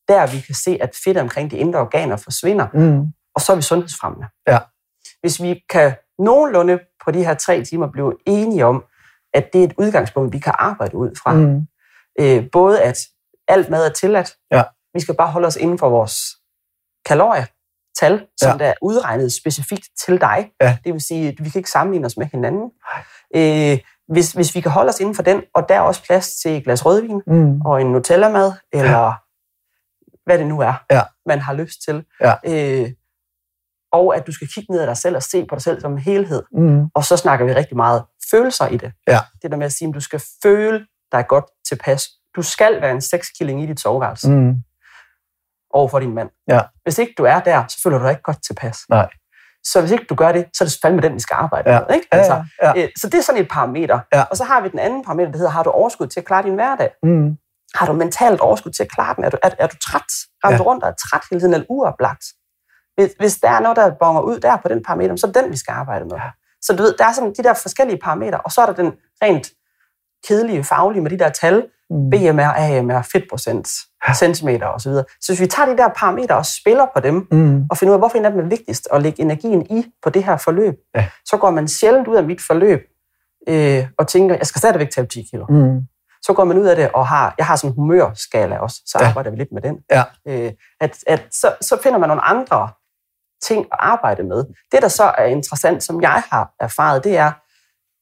der, vi kan se, at fedt omkring de indre organer forsvinder, Mm. og så er vi sundhedsfremmende. Ja. Hvis vi kan nogenlunde på de her tre timer blive enige om, at det er et udgangspunkt, vi kan arbejde ud fra. Mm. Øh, både at alt mad er tilladt. Ja. Vi skal bare holde os inden for vores kalorietal, som Ja. ja. der er udregnet specifikt til dig. Ja. Det vil sige, at vi kan ikke sammenligne os med hinanden. Øh, hvis, hvis vi kan holde os inden for den, og der er også plads til et glas rødvin Mm. og en Nutella-mad, eller hvad det nu er, Ja. man har lyst til. Ja. Øh, og at du skal kigge ned ad dig selv og se på dig selv som en helhed. Mm. Og så snakker vi rigtig meget følelser i det. Ja. Det der med at sige, at du skal føle dig godt tilpas. Du skal være en sexkilling i dit soveværelse mm. Over for din mand. Ja. Hvis ikke du er der, så føler du dig ikke godt tilpas. Nej. Så hvis ikke du gør det, så er det fandme den, vi skal arbejde Ja. med. Ikke? Ja, Altså, ja, ja. øh, Så det er sådan et parameter. Ja. Og så har vi den anden parameter, der hedder, har du overskud til at klare din hverdag? Mm. Har du mentalt overskud til at klare den? Er du, er, er du træt? Render Ja. du rundt og er træt hele tiden, eller uoplagt? Hvis, hvis der er noget, der bonger ud der på den parameter, så er det den, vi skal arbejde med. Ja. Så du ved, der er sådan de der forskellige parametre, og så er der den rent kedelige, faglige med de der tal, Mm. BMR, AMR, fedtprocent, centimeter osv. Så hvis vi tager de der parametre og spiller på dem, Mm. og finder ud af, hvorfor en af dem er vigtigst at lægge energien i på det her forløb, Ja. så går man sjældent ud af mit forløb øh, og tænker, jeg skal stadigvæk tabe 10 kilo. Mm. Så går man ud af det og har, jeg har sådan en humørskala også, så Ja. arbejder vi lidt med den. Ja. Øh, at, at så, så finder man nogle andre ting at arbejde med. Det, der så er interessant, som jeg har erfaret, det er,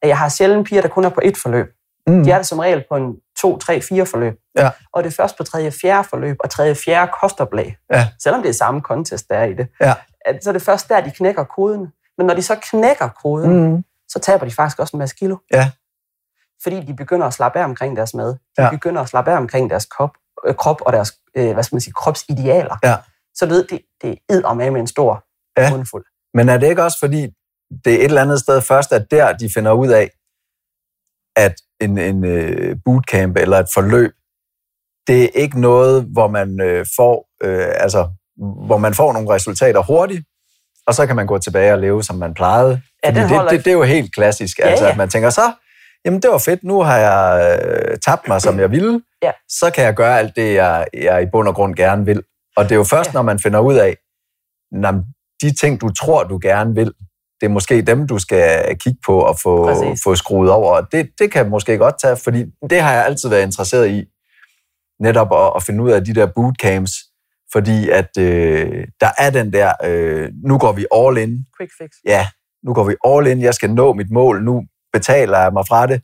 at jeg har sjældent piger, der kun er på et forløb. Mm. De er det som regel på en 2, 3, 4 forløb. Ja. Og det er først på tredje, fjerde forløb og tredje, fjerde kostoplag. Ja. Selvom det er samme contest, der er i det. Ja. At, så er det først der, de knækker koden. Men når de så knækker koden, Mm. så taber de faktisk også en masse kilo. Ja. Fordi de begynder at slappe af omkring deres mad. De Ja. begynder at slappe af omkring deres krop, øh, krop og deres øh, hvad skal man sige, kropsidealer. Ja. Så du ved, det, det er med med en stor ja. mundfuld. Men er det ikke også fordi, det er et eller andet sted først, at der de finder ud af, at en, en øh, bootcamp eller et forløb, det er ikke noget, hvor man øh, får øh, altså, hvor man får nogle resultater hurtigt, og så kan man gå tilbage og leve, som man plejede. Ja, det, holder det, det er jo helt klassisk, Ja, altså, ja. at man tænker så, jamen det var fedt, nu har jeg øh, tabt mig, som jeg ville, Ja. så kan jeg gøre alt det, jeg, jeg i bund og grund gerne vil. Og det er jo først, Ja. når man finder ud af, at de ting, du tror, du gerne vil, det er måske dem, du skal kigge på og få, Præcis. få skruet over. Og det, det kan måske godt tage, fordi det har jeg altid været interesseret i, netop at, at finde ud af de der bootcamps, fordi at øh, der er den der, øh, nu går vi all in, Quick fix. ja, nu går vi all in, jeg skal nå mit mål, nu betaler jeg mig fra det,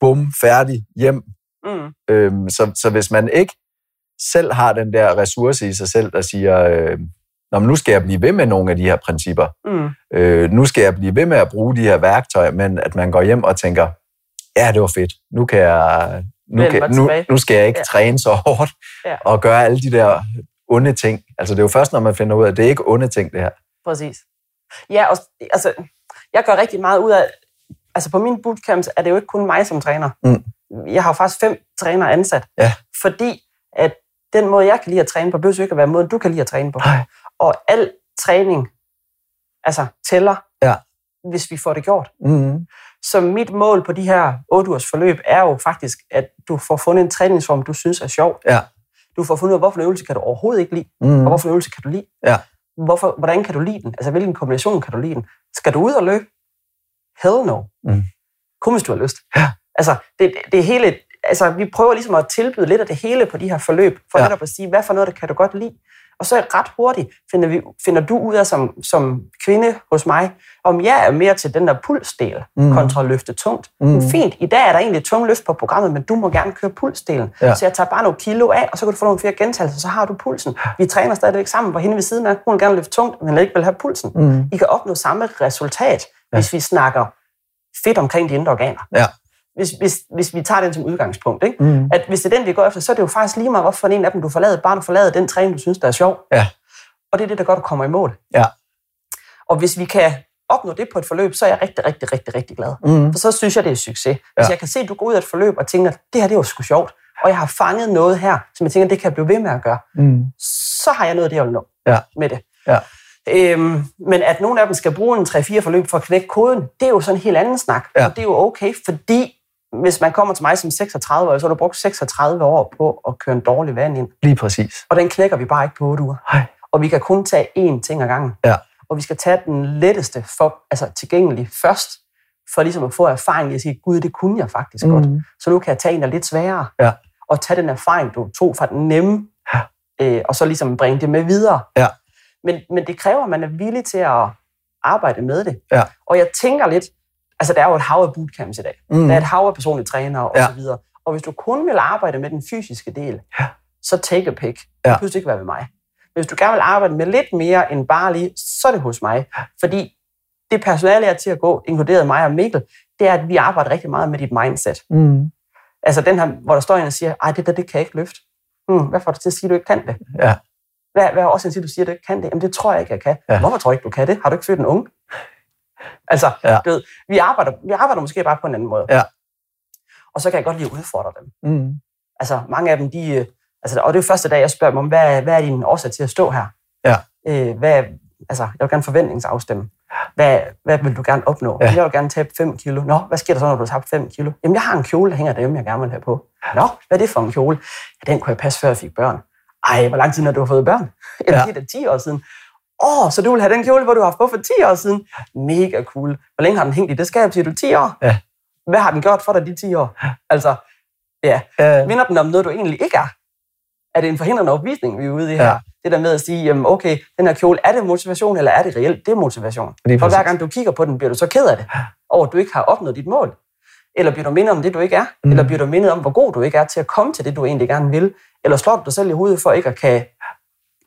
bum, færdig, hjem. Mm. Øhm, så, så hvis man ikke selv har den der ressource i sig selv, der siger, øh, Nå, men nu skal jeg blive ved med nogle af de her principper, Mm. øh, nu skal jeg blive ved med at bruge de her værktøjer, men at man går hjem og tænker, ja, det var fedt, nu kan jeg... Nu, kan, nu, tilbage." nu skal jeg ikke Ja. træne så hårdt Ja. og gøre alle de der onde ting. Altså det er jo først, når man finder ud af, at det er ikke onde ting, det her. Præcis. Ja, og, altså, jeg gør rigtig meget ud af, altså på mine bootcamps er det jo ikke kun mig som træner. Mm. Jeg har jo faktisk fem trænere ansat. Ja. Fordi at den måde, jeg kan lide at træne på, behøver ikke at være måden, du kan lide at træne på. Nej. Og al træning, altså tæller, Ja. hvis vi får det gjort. Mm. Så mit mål på de her 8 ugers forløb er jo faktisk, at du får fundet en træningsform, du synes er sjov. Ja. Du får fundet ud af, hvorfor en øvelse kan du overhovedet ikke lide, Mm. og hvorfor en øvelse kan du lide. Ja. Hvorfor, hvordan kan du lide den? Altså, hvilken kombination kan du lide den? Skal du ud og løbe? Hell no. Mm. Kun hvis du har lyst. Ja. Altså, det, det er hele, altså, vi prøver ligesom at tilbyde lidt af det hele på de her forløb, for ja. netop at sige, hvad for noget, der kan du godt lide. Og så ret hurtigt finder, vi, finder du ud af som, som kvinde hos mig, om jeg er mere til den der pulsdel Mm. kontra at løfte tungt. Mm. Mm. Fint, i dag er der egentlig et tungt løft på programmet, men du må gerne køre pulsdelen. Ja. Så jeg tager bare nogle kilo af, og så kan du få nogle flere gentagelser, så har du pulsen. Vi træner stadigvæk sammen, hvor hende ved siden af, hun vil gerne løfte tungt, men ikke vil have pulsen. Mm. I kan opnå samme resultat, Ja. hvis vi snakker fedt omkring de indre organer. Ja. Hvis, hvis, hvis vi tager den som udgangspunkt, ikke? Mm. at hvis det er den, vi går efter, så er det jo faktisk lige meget, hvorfor en af dem du forlader, bare du forlader den træning, du synes, der er sjov. Ja. Og det er det, der du kommer i mål. Ja. Og hvis vi kan opnå det på et forløb, så er jeg rigtig, rigtig, rigtig, rigtig glad. Mm. For så synes jeg, det er succes. Hvis Ja. jeg kan se, at du går ud af et forløb og tænker, det her det var sgu sjovt, og jeg har fanget noget her, som jeg tænker, det kan jeg blive ved med at gøre, Mm. så har jeg noget det, jeg vil nå Ja. med det. Ja. Øhm, men at nogle af dem skal bruge en 3-4 forløb for at knække koden, det er jo sådan en helt anden snak. Ja. Og det er jo okay, fordi hvis man kommer til mig som 36 år, så har du brugt 36 år på at køre en dårlig vand ind. Lige præcis. Og den knækker vi bare ikke på 8 uger. Hej. Og vi kan kun tage én ting ad gangen. Ja. Og vi skal tage den letteste for, altså tilgængelig først, for ligesom at få erfaring i at sige, gud, det kunne jeg faktisk mm. godt. Mm. Så nu kan jeg tage en, der er lidt sværere. Ja. Og tage den erfaring, du tog fra den nemme, Ja. øh, og så ligesom bringe det med videre. Ja. Men, men det kræver, at man er villig til at arbejde med det. Ja. Og jeg tænker lidt, altså der er jo et hav af bootcamps i dag. Mm. Der er et hav af personlige trænere og Ja. så videre. Og hvis du kun vil arbejde med den fysiske del, Ja. så take a pick. Ja. Det behøver ikke være ved mig. Men hvis du gerne vil arbejde med lidt mere end bare lige, så er det hos mig. Fordi det personale er til at gå, inkluderet mig og Mikkel, det er, at vi arbejder rigtig meget med dit mindset. Mm. Altså den her, hvor der står en og siger, ej, det der, det kan jeg ikke løfte. Hmm, hvad får du til at sige, at du ikke kan det? Ja. Hvad, hvad er årsagen til, at du siger, at du ikke kan det? Jamen, det tror jeg ikke, jeg kan. Ja. Hvorfor tror du ikke, du kan det? Har du ikke født en unge? Altså, Ja. du ved, vi, arbejder, vi arbejder måske bare på en anden måde. Ja. Og så kan jeg godt lide at udfordre dem. Mm. Altså, mange af dem, de... øh, Altså, og det er jo første dag, jeg spørger dem om, hvad, hvad er din årsag til at stå her? Ja. Øh, hvad, altså, jeg vil gerne forventningsafstemme. Hvad, hvad vil du gerne opnå? Ja. Jeg vil gerne tabe 5 kilo. Nå, hvad sker der så, når du har tabt 5 kilo? Jamen, jeg har en kjole, der hænger derhjemme, jeg gerne vil have på. Nå, hvad er det for en kjole? Ja, den kunne jeg passe, før jeg fik børn. Ej, hvor lang tid har du har fået børn? (laughs) Jamen, Ja. det er da 10 år siden. Åh, så du vil have den kjole, hvor du har haft på for 10 år siden? Mega cool. Hvor længe har den hængt i det skab, siger du? 10 år? Ja. Hvad har den gjort for dig de 10 år? Altså, ja. Ja. Minder den om noget, du egentlig ikke er? Er det en forhindrende opvisning, vi er ude i her? Ja. Det der med at sige, jamen okay, den her kjole, er det motivation, eller er det reelt? Det er motivation. Lige For hver gang du kigger på den, bliver du så ked af det, over at du ikke har opnået dit mål. Eller bliver du mindet om det, du ikke er? Mm. Eller bliver du mindet om, hvor god du ikke er til at komme til det, du egentlig gerne vil? Eller slår du dig selv i hovedet for ikke at kan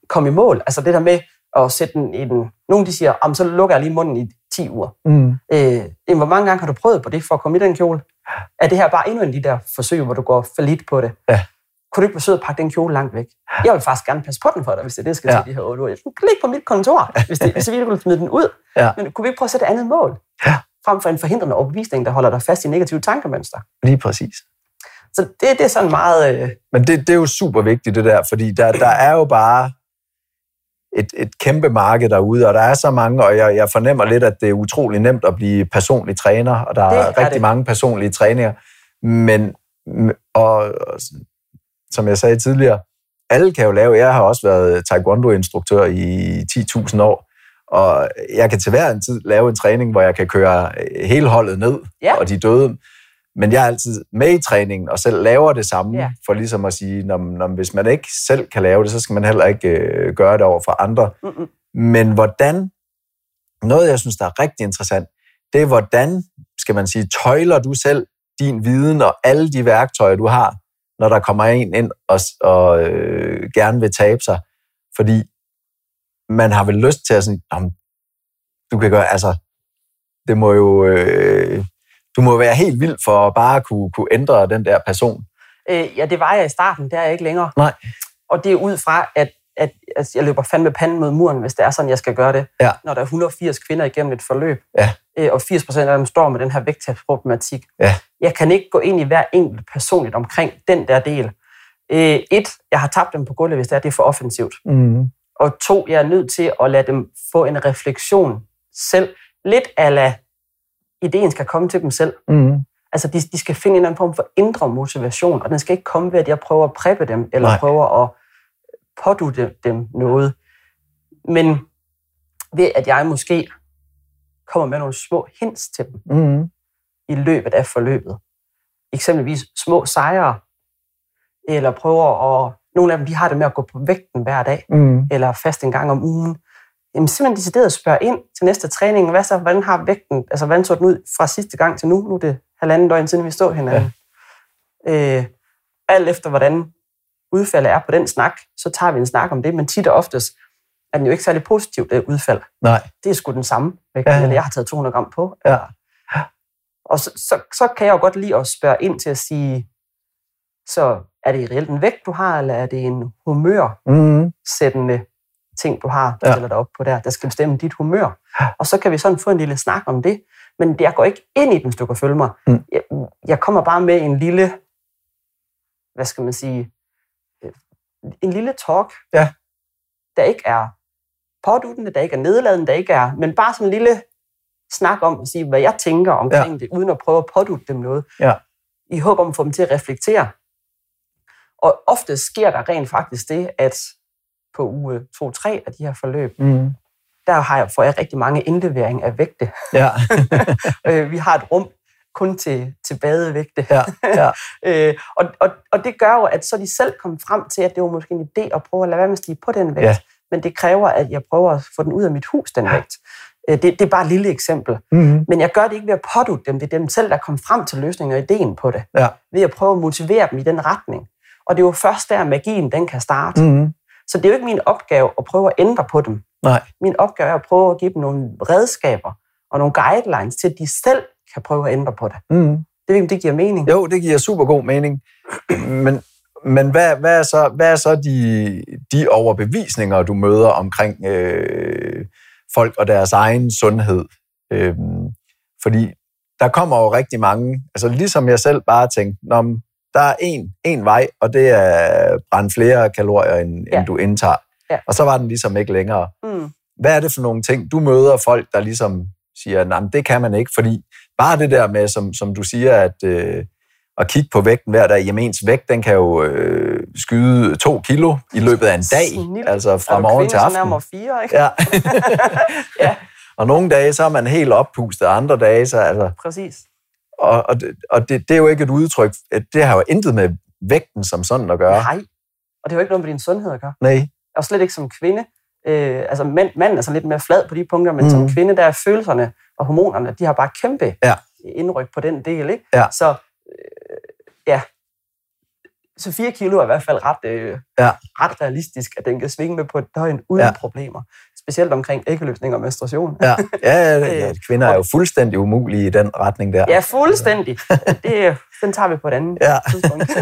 komme i mål? Altså det der med at sætte den i den... Nogle de siger, "Jamen, så lukker jeg lige munden i 10 uger. Mm. Øh, hvor mange gange har du prøvet på det for at komme i den kjole? Er det her bare endnu en af de der forsøg, hvor du går for lidt på det? Ja. Kunne du ikke forsøge at pakke den kjole langt væk? Jeg vil faktisk gerne passe på den for dig, hvis det er det, jeg skal Ja. til de her 8 uger. Jeg kan ligge på mit kontor, hvis, det, hvis vi ville smide den ud. Ja. Men kunne vi ikke prøve at sætte et andet mål? Ja. Frem for en forhindrende overbevisning, der holder dig fast i negative tankemønster. Lige præcis. Så det, det er sådan meget... Øh, Men det, det er jo super vigtigt, det der, fordi der, der er jo bare et, et kæmpe marked derude, og der er så mange, og jeg, jeg fornemmer lidt, at det er utrolig nemt at blive personlig træner, og der Det er, er rigtig det. mange personlige træninger. Men, og, som jeg sagde tidligere, alle kan jo lave, jeg har også været taekwondo-instruktør i 10.000 år, og jeg kan til hver en tid lave en træning, hvor jeg kan køre hele holdet ned, Ja. og de døde. Men jeg er altid med i træningen, og selv laver det samme, Ja. for ligesom at sige, når, når, hvis man ikke selv kan lave det, så skal man heller ikke øh, gøre det over for andre. mm-mm. Men hvordan, noget jeg synes, der er rigtig interessant, det er, hvordan, skal man sige, tøjler du selv din viden og alle de værktøjer, du har, når der kommer en ind og, og øh, gerne vil tabe sig. Fordi man har vel lyst til at sådan, "Nå, du kan gøre, altså, det må jo, øh, du må være helt vild for at bare kunne, kunne ændre den der person. Øh, ja, det var jeg i starten, det er jeg ikke længere. Nej. Og det er ud fra, at, at, at jeg løber fandme panden mod muren, hvis det er sådan, jeg skal gøre det. Ja. Når der er 180 kvinder igennem et forløb, Ja. øh, og 80 procent af dem står med den her vægttabsproblematik. Ja. Jeg kan ikke gå ind i hver enkelt personligt omkring den der del. Øh, et, jeg har tabt dem på gulvet, hvis det er, det er for offensivt. Mm. Og to, jeg er nødt til at lade dem få en refleksion selv. Lidt ala ideen skal komme til dem selv. Mm. Altså, de, de skal finde en eller anden form for indre motivation, og den skal ikke komme ved, at jeg prøver at præppe dem, eller Nej. Prøver at pådute dem noget. Men ved, at jeg måske kommer med nogle små hints til dem Mm. i løbet af forløbet. Eksempelvis små sejre, eller prøver at... Nogle af dem, de har det med at gå på vægten hver dag, Mm. eller fast en gang om ugen. Jamen simpelthen decideret at spørge ind til næste træning. Hvad så, hvordan har vægten, altså hvordan så den ud fra sidste gang til nu? Nu er det halvanden døgn siden, vi stod hinanden. Ja. Øh, alt efter hvordan udfaldet er på den snak, så tager vi en snak om det, men tit og oftest er den jo ikke særlig positivt, det udfald. Nej. Det er sgu den samme vægt, Ja, jeg har taget 200 gram på. Ja. Og så, så, så kan jeg jo godt lide at spørge ind til at sige, så er det reelt en vægt, du har, eller er det en humør, Mm. Ting, du har, Ja. ja. stiller dig op på der, der skal bestemme dit humør. Og så kan vi sådan få en lille snak om det. Men jeg går ikke ind i den, hvis du kan følge mig. Mm. Jeg, jeg kommer bare med en lille, hvad skal man sige, øh, en lille talk, Ja. der ikke er påduttende, der ikke er nedladende, der ikke er, men bare sådan en lille snak om at sige, hvad jeg tænker omkring ja. det, uden at prøve at pådutte dem noget. Ja. I håb om at få dem til at reflektere. Og ofte sker der rent faktisk det, at på uge 2-3 af de her forløb, Mm. der har jeg, får jeg rigtig mange indlevering af vægte. Ja. (laughs) Øh, vi har et rum kun til, til badevægte. ja. Ja. (laughs) Øh, og, og, og det gør jo, at så de selv kommet frem til, at det var måske en idé at prøve at lade være med at stige på den vægt. Ja. Men det kræver, at jeg prøver at få den ud af mit hus, den vægt. Øh, det, det er bare et lille eksempel. Mm. Men jeg gør det ikke ved at pådutte dem. Det er dem selv, der kommer frem til løsningen og ideen på det. Ja. Ved at prøve at motivere dem i den retning. Og det er jo først der, magien den kan starte. Mm. Så det er jo ikke min opgave at prøve at ændre på dem. Nej. Min opgave er at prøve at give dem nogle redskaber og nogle guidelines til, at de selv kan prøve at ændre på det. Mm. Det ved det giver mening. Jo, det giver super god mening. (clears throat) Men, men hvad, hvad, er så, hvad er så de, de overbevisninger, du møder omkring øh, folk og deres egen sundhed? Øhm, fordi der kommer jo rigtig mange, altså ligesom jeg selv bare tænkte, Nå, der er en, en vej, og det er brænde flere kalorier, end, Ja. end du indtager. Ja. Og så var den ligesom ikke længere. Mm. Hvad er det for nogle ting, du møder folk, der ligesom siger, nej, det kan man ikke, fordi bare det der med, som, som du siger, at, øh, at kigge på vægten hver dag, jamen ens vægt, den kan jo øh, skyde to kilo i løbet af en dag, Snildt. altså fra Er du morgen kvinde, til aften. nærmere fire, ikke? Ja. (laughs) Ja. (laughs) og nogle dage, så er man helt oppustet, og andre dage, så altså, Præcis. Og, og, det, og det, det er jo ikke et udtryk, det har jo intet med vægten som sådan at gøre. Nej. Og det er jo ikke noget med din sundhed at gøre. Nej. Og slet ikke som kvinde. Øh, altså mand, manden er sådan lidt mere flad på de punkter, men Mm. som kvinde, der er følelserne og hormonerne, de har bare kæmpe Ja. indryk på den del. Ikke? Ja. Så øh, ja, så 4 kilo er i hvert fald ret, øh, Ja. ret realistisk, at den kan svinge med på et døgn uden ja. problemer. Specielt omkring æggeløsning og menstruation. Ja, ja, ja, ja. (laughs) kvinder er jo fuldstændig umulige i den retning der. Ja, fuldstændig. Det, den tager vi på et andet Ja. tidspunkt. (laughs)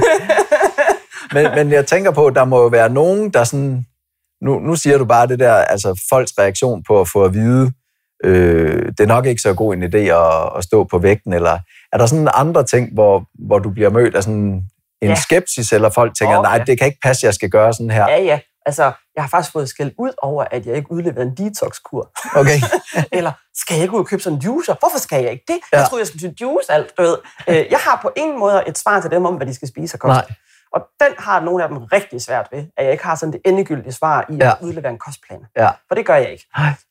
Men, men jeg tænker på, at der må jo være nogen, der sådan... Nu, nu siger du bare det der, altså folks reaktion på at få at vide, øh, det er nok ikke så god en idé at, at stå på vægten, eller er der sådan andre ting, hvor, hvor du bliver mødt af sådan en Ja. skepsis, eller folk tænker, Åh, nej, det kan ikke passe, jeg skal gøre sådan her. Ja, ja. Altså, jeg har faktisk fået skæld ud over, at jeg ikke udleverede en detox-kur. Okay, (laughs) Eller, skal jeg ikke ud og købe sådan en juicer? Hvorfor skal jeg ikke det? Ja. Jeg troede, jeg skulle til juice alt, du ved. Øh, Jeg har på ingen måde et svar til dem om, hvad de skal spise og koste. nej, Og den har nogle af dem rigtig svært ved, at jeg ikke har sådan det endegyldige svar i Ja. at udlevere en kostplan. ja, For det gør jeg ikke.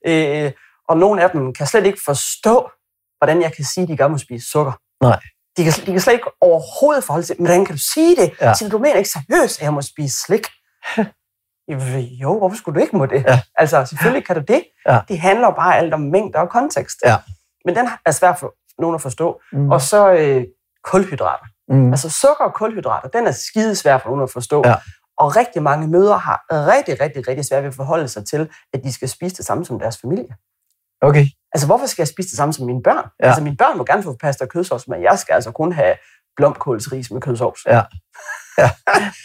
Øh, og nogle af dem kan slet ikke forstå, hvordan jeg kan sige, at de gerne må spise sukker. Nej. De kan, de kan slet ikke overhovedet forholde sig til, hvordan kan du sige det? Ja. Så du mener ikke seriøst, at jeg må spise slik? (laughs) jo, hvorfor skulle du ikke må det? Ja. Altså, selvfølgelig kan du det. Ja. Det handler jo bare alt om mængder og kontekst. Ja. Men den er svær for nogen at forstå. Mm. Og så øh, kulhydrater. mm. Altså sukker og kulhydrater, den er skidesvær for nogen at forstå. Ja. Og rigtig mange mødre har rigtig, rigtig, rigtig svært ved at forholde sig til, at de skal spise det samme som deres familie. okay, Altså, hvorfor skal jeg spise det samme som mine børn? Ja. Altså, mine børn må gerne få pasta og kødsovs, men jeg skal altså kun have blomkålsris med kødsovs. Ja. Ja.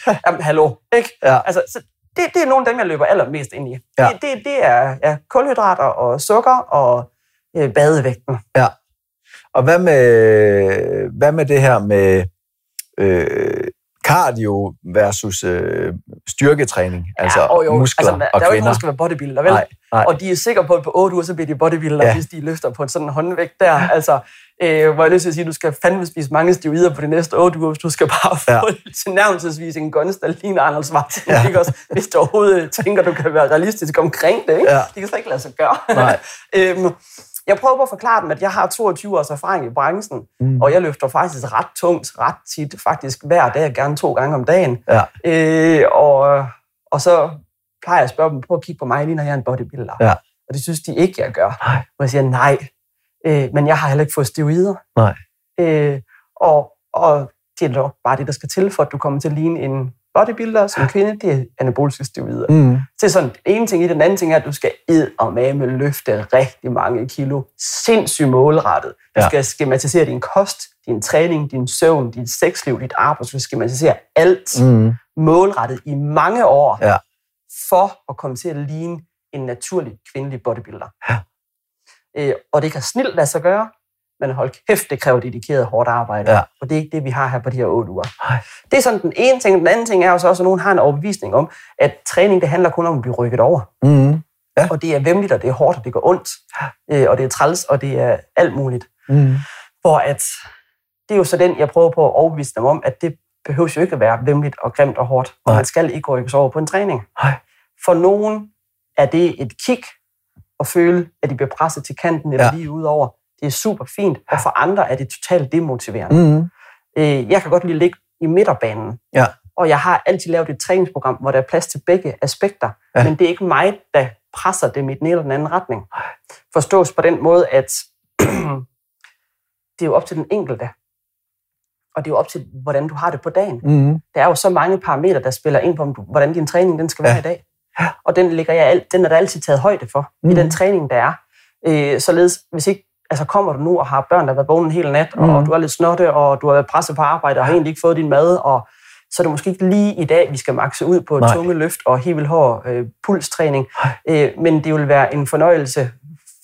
(laughs) Jamen, hallo, ikke? Ja. Altså, så det, det er nogle af dem, jeg løber allermest ind i. Ja. Det, det, det er ja, kulhydrater og sukker og øh, badevægten. Og hvad med, hvad med det her med øh, cardio versus øh, styrketræning, altså og jo, muskler altså, og der er jo ikke kvinder? nogen, der skal være bodybuilder, vel? Nej, nej. Og de er sikre på, at på 8 uger, så bliver de bodybuilder, Ja. ja. hvis de løfter på en sådan håndvægt der. Altså, øh, hvor jeg lyst til at sige, at du skal fandme spise mange steroider på de næste 8 uger, hvis du skal bare få Ja. ja. tilnærmelsesvis en guns, der ligner Arnold Schwarzenegger, ja. også, hvis du overhovedet tænker, du kan være realistisk omkring det. Ikke? Ja. Det kan slet ikke lade sig gøre. Nej. (laughs) øhm, jeg prøver på at forklare dem, at jeg har 22 års erfaring i branchen, Mm. og jeg løfter faktisk ret tungt, ret tit, faktisk hver dag, gerne to gange om dagen. Ja. Øh, og, og så plejer jeg at spørge dem, prøv at kigge på mig, lige når jeg er en bodybuilder. Ja. Og det synes de ikke, jeg gør. Nej. Og jeg siger, nej, øh, men jeg har heller ikke fået steroider. Nej. Øh, og, og det er nok bare det, der skal til, for at du kommer til at ligne en bodybuilder som kvinde, det er anaboliske steroider. Mm. Det er sådan den ene ting i. Den anden ting er, at du skal ed og med løfte rigtig mange kilo. Sindssygt målrettet. Du Ja. skal skematisere din kost, din træning, din søvn, dit sexliv, dit arbejde. Du skal skematisere alt Mm. målrettet i mange år, Ja. for at komme til at ligne en naturlig kvindelig bodybuilder. Ja. Øh, og det kan snilt lade sig gøre, men hold kæft, det kræver dedikeret hårdt arbejde. Ja. Og det er ikke det, vi har her på de her otte uger. Nej. Det er sådan den ene ting. Den anden ting er jo så også, at nogen har en overbevisning om, at træning, det handler kun om at blive rykket over. Mm. Og det er vemmeligt, og det er hårdt, og det går ondt, øh, og det er træls, og det er alt muligt. Mm. Hvor at, det er jo så den, jeg prøver på at overbevise dem om, at det behøver jo ikke at være vemmeligt og grimt og hårdt, og man skal ikke rykkes over på en træning. Nej. For nogen er det et kick at føle, at de bliver presset til kanten eller Ja. lige udover. Det er super fint, og for andre er det totalt demotiverende. Mm. Øh, jeg kan godt lide at ligge i midterbanen. Ja. Og jeg har altid lavet et træningsprogram, hvor der er plads til begge aspekter. Ja. Men det er ikke mig, der presser dem i den ene eller den anden retning. Forstås på den måde, at (clears throat) det er jo op til den enkelte. Og det er jo op til, hvordan du har det på dagen. Mm. Der er jo så mange parametre, der spiller ind på, hvordan din træning den skal være Ja. i dag. Og den, ligger jeg, den er der altid taget højde for, mm. Mhm. i den træning, der er. Øh, således, hvis ikke altså kommer du nu og har børn, der har været vågne en hel nat, Mhm. og du er lidt snotte, og du har været presset på arbejde, og har egentlig ikke fået din mad, og så er det måske ikke lige i dag, vi skal makse ud på Nej. tunge løft og helt vildt hård øh, pulstræning. Øh, men det vil være en fornøjelse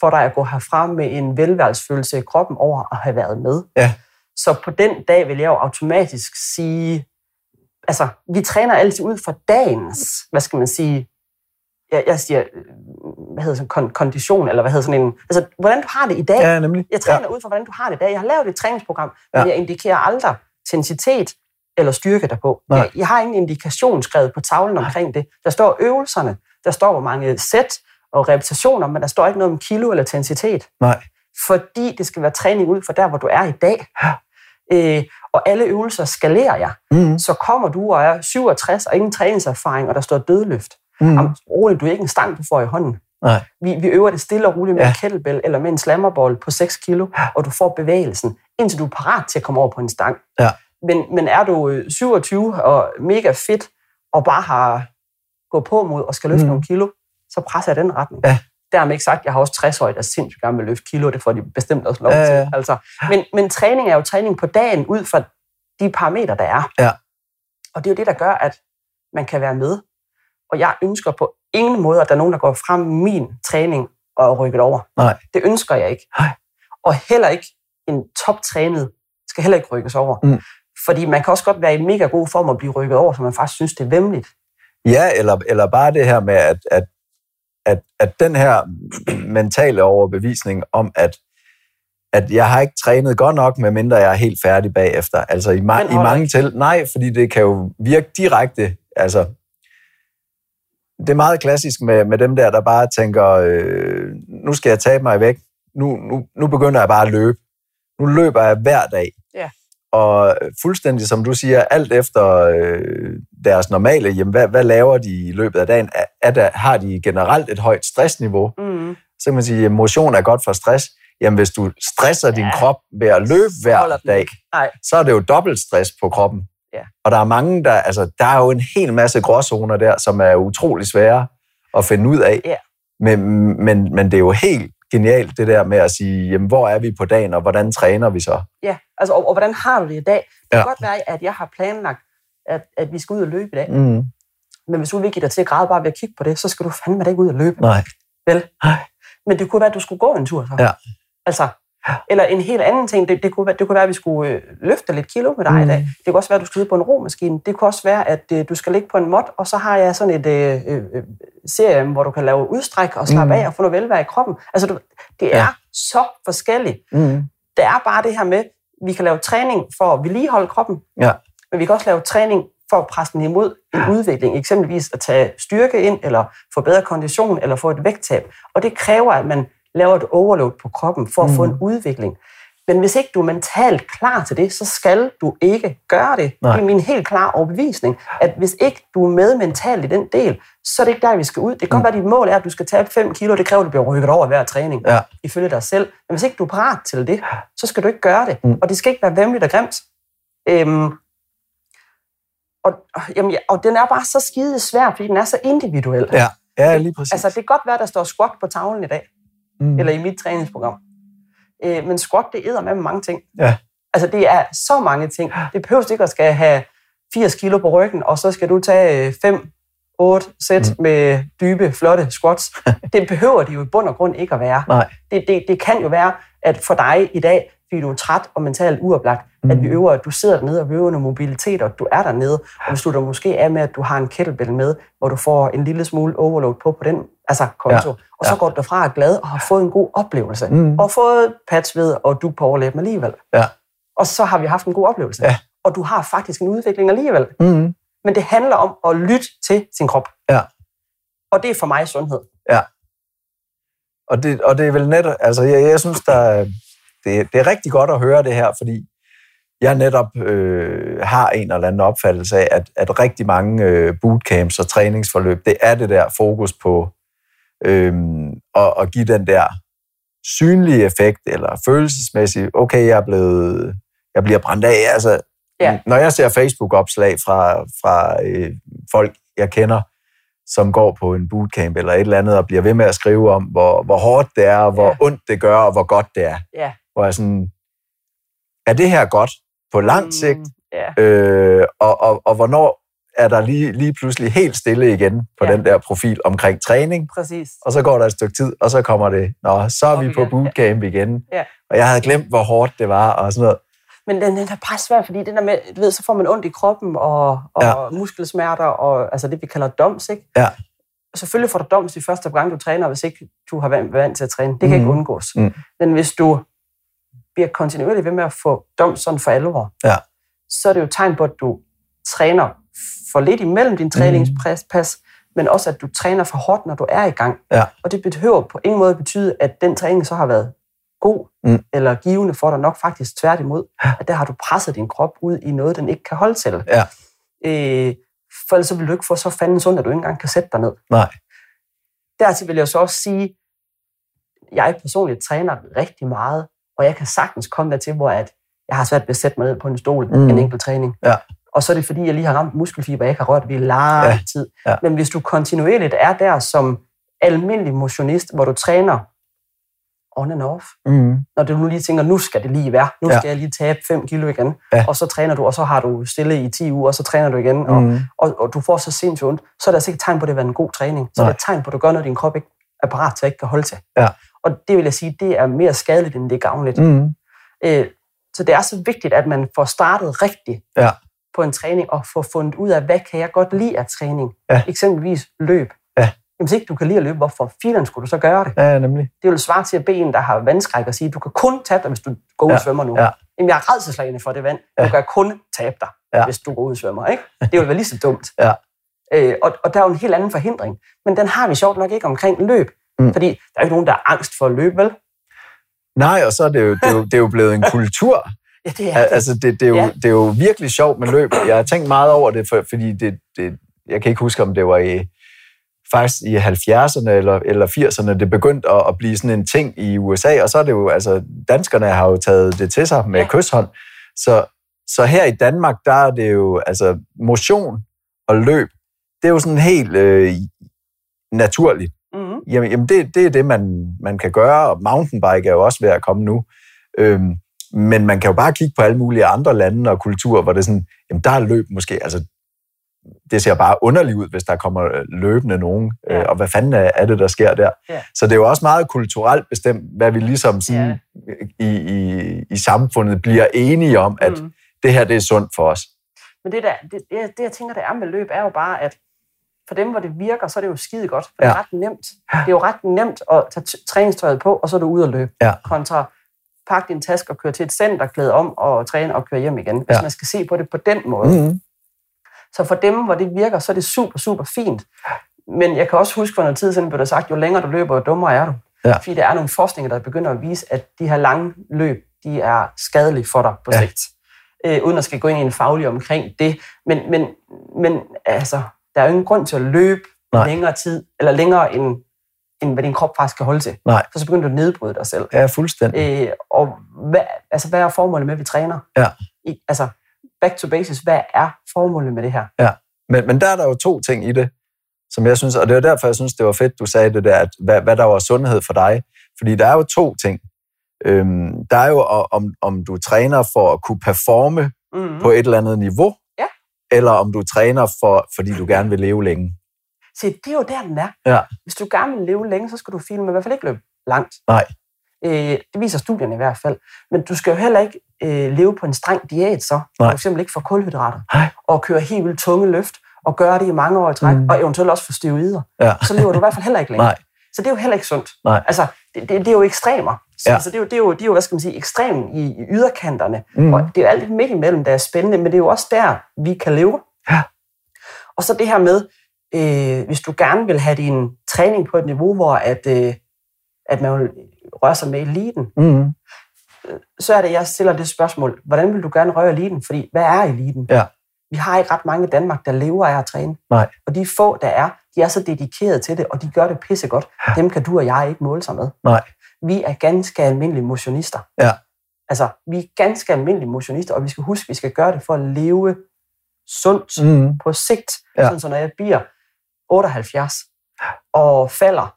for dig at gå herfra med en velværsfølelse i kroppen over at have været med. Ja. Så på den dag vil jeg jo automatisk sige, altså, vi træner altid ud fra dagens, hvad skal man sige, jeg, jeg siger, øh, hvad hedder sådan, kon- kondition, eller hvad hedder sådan en, altså, hvordan du har det i dag. Ja, nemlig. Jeg træner ja. ud fra, hvordan du har det i dag. Jeg har lavet et træningsprogram, men Ja. jeg indikerer aldrig intensitet eller styrke derpå. Nej. Jeg, jeg har ingen indikation skrevet på tavlen omkring det. Der står øvelserne, der står, hvor mange sæt og repetitioner, men der står ikke noget om kilo eller intensitet. Nej. Fordi det skal være træning ud fra der, hvor du er i dag. Øh, og alle øvelser skalerer jeg. Mm. Så kommer du og er 67 og ingen træningserfaring, og der står dødløft. Mm. Jamen, roligt, du er ikke en stang, du får i hånden. Nej. Vi, vi øver det stille og roligt med Ja. en kettlebell eller med en slammerbold på 6 kilo, og du får bevægelsen, indtil du er parat til at komme over på en stang. Ja. Men, men er du øh, 27 og mega fit, og bare har gået på mod og skal løfte Mm. nogle kilo, så presser jeg den retning. Ja. Dermed ikke sagt, jeg har også 60 år, der er sindssygt gerne vil løfte kilo, det får de bestemt også lov Ja, til. ja. Altså, men, men træning er jo træning på dagen ud fra de parametre, der er. Ja. Og det er jo det, der gør, at man kan være med. Og jeg ønsker på ingen måde, at der er nogen, der går frem min træning og er rykket over. Nej. Det ønsker jeg ikke. Nej. Og heller ikke en toptrænet skal heller ikke rykkes over. Mm. Fordi man kan også godt være i mega god form og blive rykket over, så man faktisk synes, det er vemmeligt. Ja, eller, eller bare det her med, at, at, at, at den her mentale overbevisning om, at, at jeg har ikke trænet godt nok, medmindre jeg er helt færdig bagefter. Altså i, ma- i mange til. Nej, fordi det kan jo virke direkte. Altså, det er meget klassisk med, med dem der, der bare tænker, øh, nu skal jeg tabe mig væk. Nu, nu, nu begynder jeg bare at løbe. Nu løber jeg hver dag. Ja. Og fuldstændig som du siger, alt efter øh, deres normale, jamen, hvad, hvad laver de i løbet af dagen? Er, er der, har de generelt et højt stressniveau? Mm. Så kan man sige, at motion er godt for stress. Jamen, hvis du stresser din Ja. krop ved at løbe hver dag. Nej. så er det jo dobbelt stress på kroppen. Ja. Og der er mange, der, altså, der er jo en hel masse gråzoner der, som er utrolig svære at finde ud af. Ja. Men, men, men det er jo helt genialt, det der med at sige, jamen, hvor er vi på dagen, og hvordan træner vi så? Ja, altså, og, og hvordan har du det i dag? Det kan Ja. godt være, at jeg har planlagt, at, at vi skal ud og løbe i dag. Mm. Men hvis du vil give dig til at græde bare ved at kigge på det, så skal du fandme da ikke ud og løbe. Nej. Vel? Nej. Men det kunne være, at du skulle gå en tur så. Ja. Altså, eller en helt anden ting, det, det, kunne, være, det kunne være, at vi skulle øh, løfte lidt kilo med dig Mm. i dag. Det kunne også være, at du skal ud på en romaskine. Det kunne også være, at øh, du skal ligge på en mod, og så har jeg sådan et øh, øh, øh, serie, hvor du kan lave udstræk og slappe Mm. af og få noget velvære i kroppen. Altså, du, det Ja. er så forskelligt. Mm. Det er bare det her med, vi kan lave træning for at vedligeholde kroppen, Ja. men vi kan også lave træning for at presse den imod en udvikling, eksempelvis at tage styrke ind, eller få bedre kondition, eller få et vægttab. Og det kræver, at man laver et overload på kroppen for at få Mm. en udvikling. Men hvis ikke du er mentalt klar til det, så skal du ikke gøre det. Nej. Det er min helt klare overbevisning, at hvis ikke du er med mentalt i den del, så er det ikke der, vi skal ud. Det kan godt Mm. være, at dit mål er, at du skal tabe 5 kilo, det kræver, at du bliver rykket over hver træning, Ja. ifølge dig selv. Men hvis ikke du er parat til det, så skal du ikke gøre det. Mm. Og det skal ikke være vemmeligt og grimt. Øhm, og, jamen, ja, og den er bare så skide svær, fordi den er så individuel. Ja. Ja, lige præcis. Altså, det kan godt være, der står squat på tavlen i dag, mm. eller i mit træningsprogram. Øh, men squat, det æder med mange ting. Ja. Altså, det er så mange ting. Det behøver ikke at skal have 80 kilo på ryggen, og så skal du tage 5, 8 sæt Mm. med dybe, flotte squats. (laughs) det behøver det jo i bund og grund ikke at være. Nej. Det, det, det kan jo være, at for dig i dag, fordi du er træt og mentalt uoplagt, mm. at vi øver, at du sidder dernede og vi øver noget mobilitet, og du er dernede. Og du da måske er med, at du har en kettlebell med, hvor du får en lille smule overload på på den altså konto, ja. og så Ja. går du derfra og glad og har fået en god oplevelse. Mm. Og fået patch ved og du på overlæben alligevel. Ja. Og så har vi haft en god oplevelse. Ja. Og du har faktisk en udvikling alligevel. Mm. Men det handler om at lytte til sin krop. Ja. Og det er for mig sundhed. Og det, og det er vel netop, altså jeg, jeg synes, der, er- det, det er rigtig godt at høre det her, fordi jeg netop øh, har en eller anden opfattelse af, at, at rigtig mange øh, bootcamps og træningsforløb, det er det der fokus på øh, at, at give den der synlige effekt, eller følelsesmæssig, okay, jeg er blevet, jeg bliver brændt af. Altså, Ja. Når jeg ser Facebook-opslag fra, fra øh, folk, jeg kender, som går på en bootcamp eller et eller andet, og bliver ved med at skrive om, hvor, hvor hårdt det er, og hvor Ja. ondt det gør, og hvor godt det er. Ja. Hvor jeg sådan, er det her godt på lang sigt? Mm, ja. Øh, og, og, og hvornår er der lige, lige pludselig helt stille igen på Ja. den der profil omkring træning? Præcis. Og så går der et stykke tid, og så kommer det, nå, så er vi på bootcamp igen. Ja. Og jeg havde glemt, hvor hårdt det var, og sådan noget. Men den, den er bare svær, fordi det der med, du ved, så får man ondt i kroppen og, og Ja. ja. muskelsmerter, og altså det, vi kalder doms, ikke? Ja. Selvfølgelig får du doms de første gang, du træner, hvis ikke du har været vant til at træne. Det kan Mhm. ikke undgås. Mm. Men hvis du bliver kontinuerligt ved med at få doms sådan for alvor, Ja. så er det jo tegn på, at du træner for lidt imellem din træningspas, men også at du træner for hårdt, når du er i gang. Ja. Og det behøver på ingen måde betyde, at den træning så har været god Mm. eller givende for dig nok faktisk tværtimod, at der har du presset din krop ud i noget, den ikke kan holde til. Ja. Øh, for ellers så vil du ikke få så fanden sundt, at du ikke engang kan sætte dig ned. Nej. Dertil vil jeg så også sige, jeg personligt træner rigtig meget, og jeg kan sagtens komme dertil, hvor at jeg har svært ved at sætte mig ned på en stol Mm. mm. en enkelt træning. Ja. Og så er det fordi, jeg lige har ramt muskelfiber, jeg ikke har rørt ved i lang Ja. tid. Ja. Men hvis du kontinuerligt er der som almindelig motionist, hvor du træner on and off, Mm. når du nu lige tænker, nu skal det lige være, nu Ja. skal jeg lige tabe 5 kilo igen, Ja. og så træner du, og så har du stille i 10 uger, og så træner du igen, og, Mm. og, og du får så sindssygt ondt, så er det altså ikke tegn på, at det har været en god træning. Så Nej. er et tegn på, at du gør noget, din krop ikke er parat til at ikke kan holde til. Ja. Og det vil jeg sige, det er mere skadeligt, end det er gavnligt. Mm. Øh, så det er så vigtigt, at man får startet rigtigt Ja. På en træning, og får fundet ud af, hvad kan jeg godt lide af træning. Ja. Eksempelvis løb. Ja. Jamen, hvis ikke du kan lide at løbe, hvorfor filen skulle du så gøre det? Ja, nemlig. Det vil svare til at bede en, der har vandskræk, og sige, du kan kun tabe dig, hvis du går ud og Ja. svømmer nu. Ja. Jamen, jeg er redselslagende for det vand. Ja. Du kan kun tabe dig, Ja. hvis du går ud og svømmer. Ikke? Det vil være lige så dumt. Ja. Øh, og, og der er jo en helt anden forhindring. Men den har vi sjovt nok ikke omkring løb. Mm. Fordi der er jo ikke nogen, der er angst for at løbe, vel? Nej, og så er det jo, det er jo, det er jo blevet en (laughs) kultur. Ja, det er det. Altså, det, det, er jo, Ja. det er jo virkelig sjovt med løb. Jeg har tænkt meget over det, for, fordi det, det, jeg kan ikke huske, om det var i, faktisk i 70'erne eller, eller 80'erne, det begyndte at, at blive sådan en ting i USA, og så er det jo, altså, danskerne har jo taget det til sig med ja. kysshånd. Så, så her i Danmark, der er det jo, altså, motion og løb, det er jo sådan helt øh, naturligt. Mm-hmm. Jamen, jamen det, det er det, man, man kan gøre, og mountainbike er jo også ved at komme nu. Øhm, men man kan jo bare kigge på alle mulige andre lande og kulturer, hvor det er sådan, jamen der er løb måske, altså det ser bare underligt ud, hvis der kommer øh, løbende nogen, Ja. øh, og hvad fanden er, det, der sker der? Ja. Så det er jo også meget kulturelt bestemt, hvad vi ligesom sådan, i, i, i samfundet bliver enige om, at Mm. det her, det er sundt for os. Men det, der, det, det, det, jeg tænker, der er med løb, er jo bare, at for dem, hvor det virker, så er det jo skide godt. For ja. det er Ja. ret nemt. Det er jo ret nemt at tage træningstøjet på, og så er du ude og løbe. Ja. Kontra pakke din taske og køre til et center, klæde om og træne og køre hjem igen. Hvis Ja. man skal se på det på den måde. Mm-hmm. Så for dem, hvor det virker, så er det super, super fint. Men jeg kan også huske, for noget tid siden blev der sagt, jo længere du løber, jo dummere er du. Ja. Fordi der er nogle forskninger, der begynder at vise, at de her lange løb, de er skadelige for dig på Ja. sigt. Øh, uden at skal gå ind i en faglig omkring det. Men, men, men altså, der er jo ingen grund til at løbe Nej. længere tid, eller længere end, end hvad din krop faktisk kan holde til. Nej. For så begynder du at nedbryde dig selv. Ja, fuldstændig. Øh, og hvad, altså, hvad er formålet med, at vi træner? Ja. I, altså, back to basics, hvad er formålet med det her? Men, men der er der jo to ting i det, som jeg synes, og det er derfor, jeg synes, det var fedt, du sagde det der, at hvad, hvad der var sundhed for dig. Fordi der er jo to ting. Øhm, der er jo, om, om du træner for at kunne performe Mm-hmm. på et eller andet niveau, Ja. eller om du træner for, fordi du gerne vil leve længe. Se, det er jo der, den er. Ja. Hvis du gerne vil leve længe, så skal du filme i hvert fald ikke løbe langt. Nej. Øh, det viser studierne i hvert fald. Men du skal jo heller ikke øh, leve på en streng diæt så. Nej. For eksempel ikke få kulhydrater. Nej. Og køre helt vildt tunge løft, og gøre det i mange år i træk, Mm. og eventuelt også få steroider. Ja. Så lever du i hvert fald heller ikke længe. Nej. Så det er jo heller ikke sundt. Nej. Altså, det, det, det er jo ekstremer. Så, Ja. så det, er jo, det, er jo, det er jo, hvad skal man sige, ekstrem i, i yderkanterne. Mm. Og det er jo alt lidt midt imellem, der er spændende, men det er jo også der, vi kan leve. Ja. Og så det her med, øh, hvis du gerne vil have din træning på et niveau, hvor at, øh, at man vil røre sig med eliten, Mm. så er det, jeg stiller det spørgsmål, hvordan vil du gerne røre eliten? Fordi, hvad er eliten? Ja. Vi har ikke ret mange i Danmark, der lever af at træne. Nej. Og de få, der er, de er så dedikerede til det, og de gør det pissegodt. Ja. Dem kan du og jeg ikke måle sig med. Nej. Vi er ganske almindelige motionister. Ja. Altså, vi er ganske almindelige motionister, og vi skal huske, at vi skal gøre det for at leve sundt Mm. på sigt. Ja. Sådan, så når jeg bliver 78 og falder,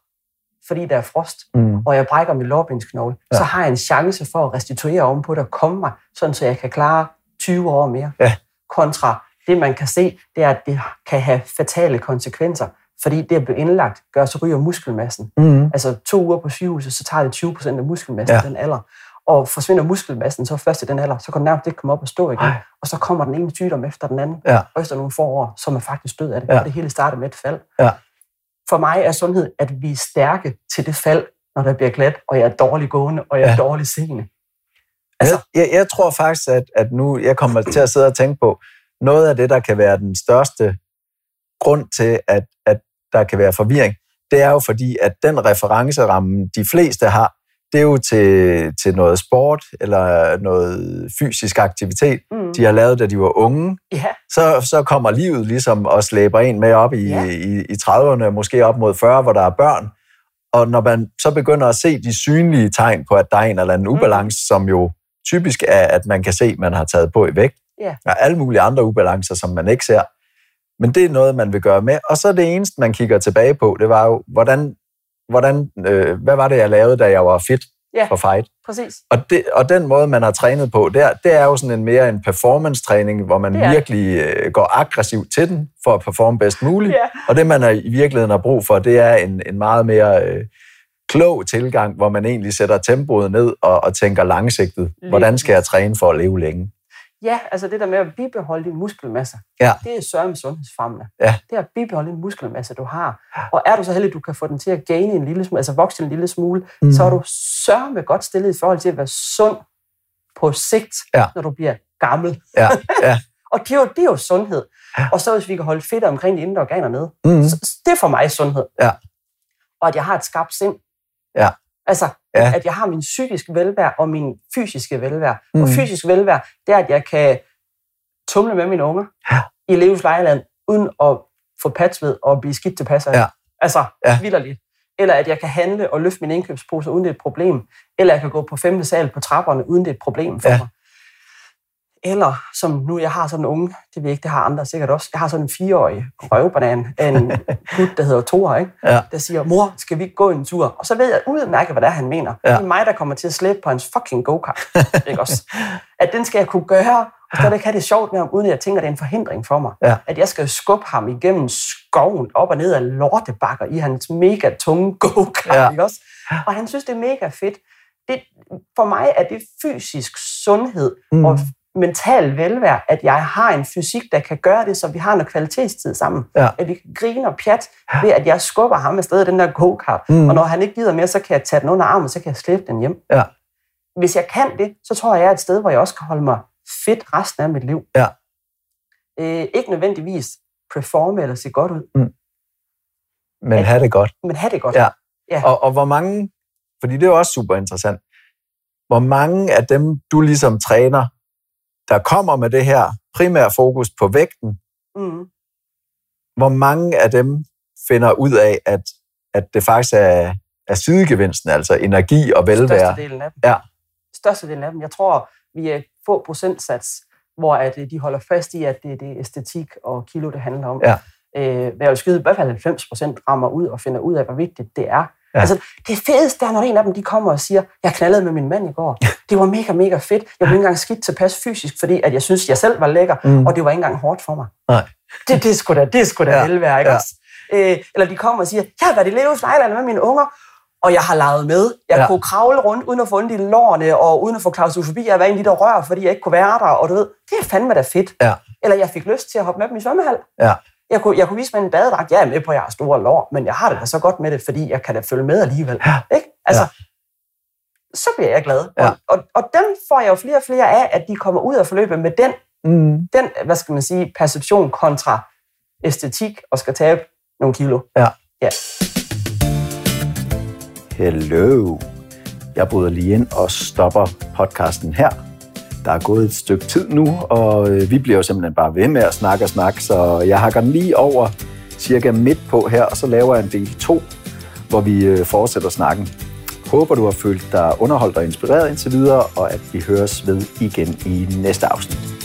fordi der er frost, Mm. og jeg brækker min lårbensknogle, Ja. så har jeg en chance for at restituere ovenpå det og komme mig, sådan så jeg kan klare 20 år mere. Ja. Kontra det, man kan se, det er, at det kan have fatale konsekvenser, fordi det at blive indlagt gør, så ryger muskelmassen. Mm. Altså to uger på sygehuset, så tager det 20 procent af muskelmassen ja. den alder. Og forsvinder muskelmassen så først i den alder, så kan den nærmest ikke komme op og stå igen. Ej. Og så kommer den ene sygdom efter den anden. Ja. Og efter nogle få år, så er man faktisk død af det. Ja. Og det hele starter med et fald. Ja. For mig er sundhed, at vi er stærke til det fald, når der bliver glat, og jeg er dårlig gående, og jeg er Ja. dårlig seende. Altså, Altså- jeg, jeg tror faktisk, at, at nu jeg kommer til at sidde og tænke på, noget af det, der kan være den største grund til, at, at der kan være forvirring, det er jo fordi, at den referenceramme, de fleste har, det er jo til, til noget sport eller noget fysisk aktivitet, Mm. de har lavet, da de var unge. Ja, Så, så kommer livet ligesom og slæber en med op i, Ja. i, i 30'erne, måske op mod 40, hvor der er børn. Og når man så begynder at se de synlige tegn på, at der er en eller anden ubalance, som jo typisk er, at man kan se, at man har taget på i vægt, Ja. og alle mulige andre ubalancer, som man ikke ser. Men det er noget, man vil gøre med. Og så det eneste, man kigger tilbage på, det var jo, hvordan hvordan, øh, hvad var det, jeg lavede, da jeg var fit Ja. for fight? Præcis. Og, det, og den måde, man har trænet på, det er, det er jo sådan en mere en performance-træning, hvor man virkelig øh, går aggressivt til den, for at performe bedst muligt. Ja. Og det, man er, i virkeligheden har brug for, det er en, en meget mere øh, klog tilgang, hvor man egentlig sætter tempoet ned og, og tænker langsigtet. Hvordan skal jeg træne for at leve længe? Ja, altså det der med at bibeholde din muskelmasse, Ja. det er sørme sundhedsfremmende. Ja. Det er at bibeholde den muskelmasse, du har. Og er du så heldig, at du kan få den til at gaine en lille smule, altså vokse en lille smule, Mm. så er du sørme godt stillet i forhold til at være sund på sigt, Ja. når du bliver gammel. Ja, ja. (laughs) Og det er, jo, det er jo sundhed. Og så hvis vi kan holde fedt omkring de indre organer nede, Mm. så det er for mig sundhed. Ja. Og at jeg har et skarpt sind. Ja. Altså, Ja. at jeg har min psykiske velvære og min fysiske velvære. Mm. Og fysisk velvære, det er, at jeg kan tumle med mine unger Ja. i Leves Lejeland, uden at få patsved og blive skidt tilpas af. Ja. Altså, Ja. vildt. Eller at jeg kan handle og løfte min indkøbspose, uden det er et problem. Eller jeg kan gå på femte sal på trapperne, uden det er et problem for Ja. mig. Eller som nu, jeg har sådan en unge, det ved ikke, det har andre sikkert også, jeg har sådan en fireårig røvbanan af en (laughs) gut, der hedder Thor, ikke? Ja. der siger, mor, skal vi ikke gå en tur? Og så ved jeg udmærket, hvad det er, han mener. Ja. Det er mig, der kommer til at slæbe på hans fucking go-kart. ikke også? (laughs) At den skal jeg kunne gøre, og stadigvæk have det sjovt med ham, uden at jeg tænker, at det er en forhindring for mig. Ja. At jeg skal skubbe ham igennem skoven, op og ned af lortebakker i hans mega tunge go-kart. Ja. Ikke også? Og han synes, det er mega fedt. Det, for mig er det fysisk sundhed mm. og mental velvære, at jeg har en fysik, der kan gøre det, så vi har noget kvalitetstid sammen. Ja. At vi kan grine og pjat ved, at jeg skubber ham afsted i den der go-kart. Mm. Mm. Og når han ikke gider mere, så kan jeg tage den under armen, så kan jeg slæbe den hjem. Ja. Hvis jeg kan det, så tror jeg, jeg er et sted, hvor jeg også kan holde mig fedt resten af mit liv. Ja. Øh, ikke nødvendigvis performe eller se godt ud, Men have det godt. men have det godt. Ja. Ja. Og, og hvor mange, fordi det er jo også super interessant, hvor mange af dem, du ligesom træner, der kommer med det her primære fokus på vægten, Mm. hvor mange af dem finder ud af, at, at det faktisk er, er sidegevinsten, altså energi og velvære. Størstedelen af dem. Ja. Størstedelen af dem. Jeg tror, vi er få procentsats, hvor at, øh, de holder fast i, at det, det er æstetik og kilo, det handler om. Ja. Øh, men jeg vil skyde i hvert fald 90 procent rammer ud og finder ud af, hvor vigtigt det er. Ja. Altså, det fedeste er, når en af dem de kommer og siger, jeg knaldede med min mand i går. Det var mega, mega fedt. Jeg blev ikke engang skidt tilpas fysisk, fordi at jeg synes, jeg selv var lækker, Mm. og det var ikke engang hårdt for mig. Nej. Det, det sgu da, det sgu da Ja. ikke Ja. Øh, eller de kommer og siger, jeg har været i Leos Lejland med mine unger, og jeg har leget med. Jeg Ja. kunne kravle rundt, uden at få ondt i lårene, og uden at få klaustrofobi. Jeg var en af de der rør, fordi jeg ikke kunne være der, og du ved, det er fandme da fedt. Ja. Eller jeg fik lyst til at hoppe med dem i svømmehal. Ja. Jeg kunne, jeg kunne vise mig en badedragt. Jeg er med på, at jeg har store lår, men jeg har det da så godt med det, fordi jeg kan da følge med alligevel. Ikke? Altså, så bliver jeg glad. Ja. Og, og, og dem får jeg jo flere og flere af, at de kommer ud af forløbet med den, Mm. den hvad skal man sige, perception kontra æstetik og skal tabe nogle kilo. Ja. Ja. Hello. Jeg bryder lige ind og stopper podcasten her. Der er gået et stykke tid nu, og øh, vi bliver jo simpelthen bare ved med at snakke og snakke, så jeg hakker den lige over cirka midt på her, og så laver jeg en del 2, hvor vi øh, fortsætter snakken. Håber, du har følt dig underholdt og inspireret indtil videre, og at vi høres ved igen i næste afsnit.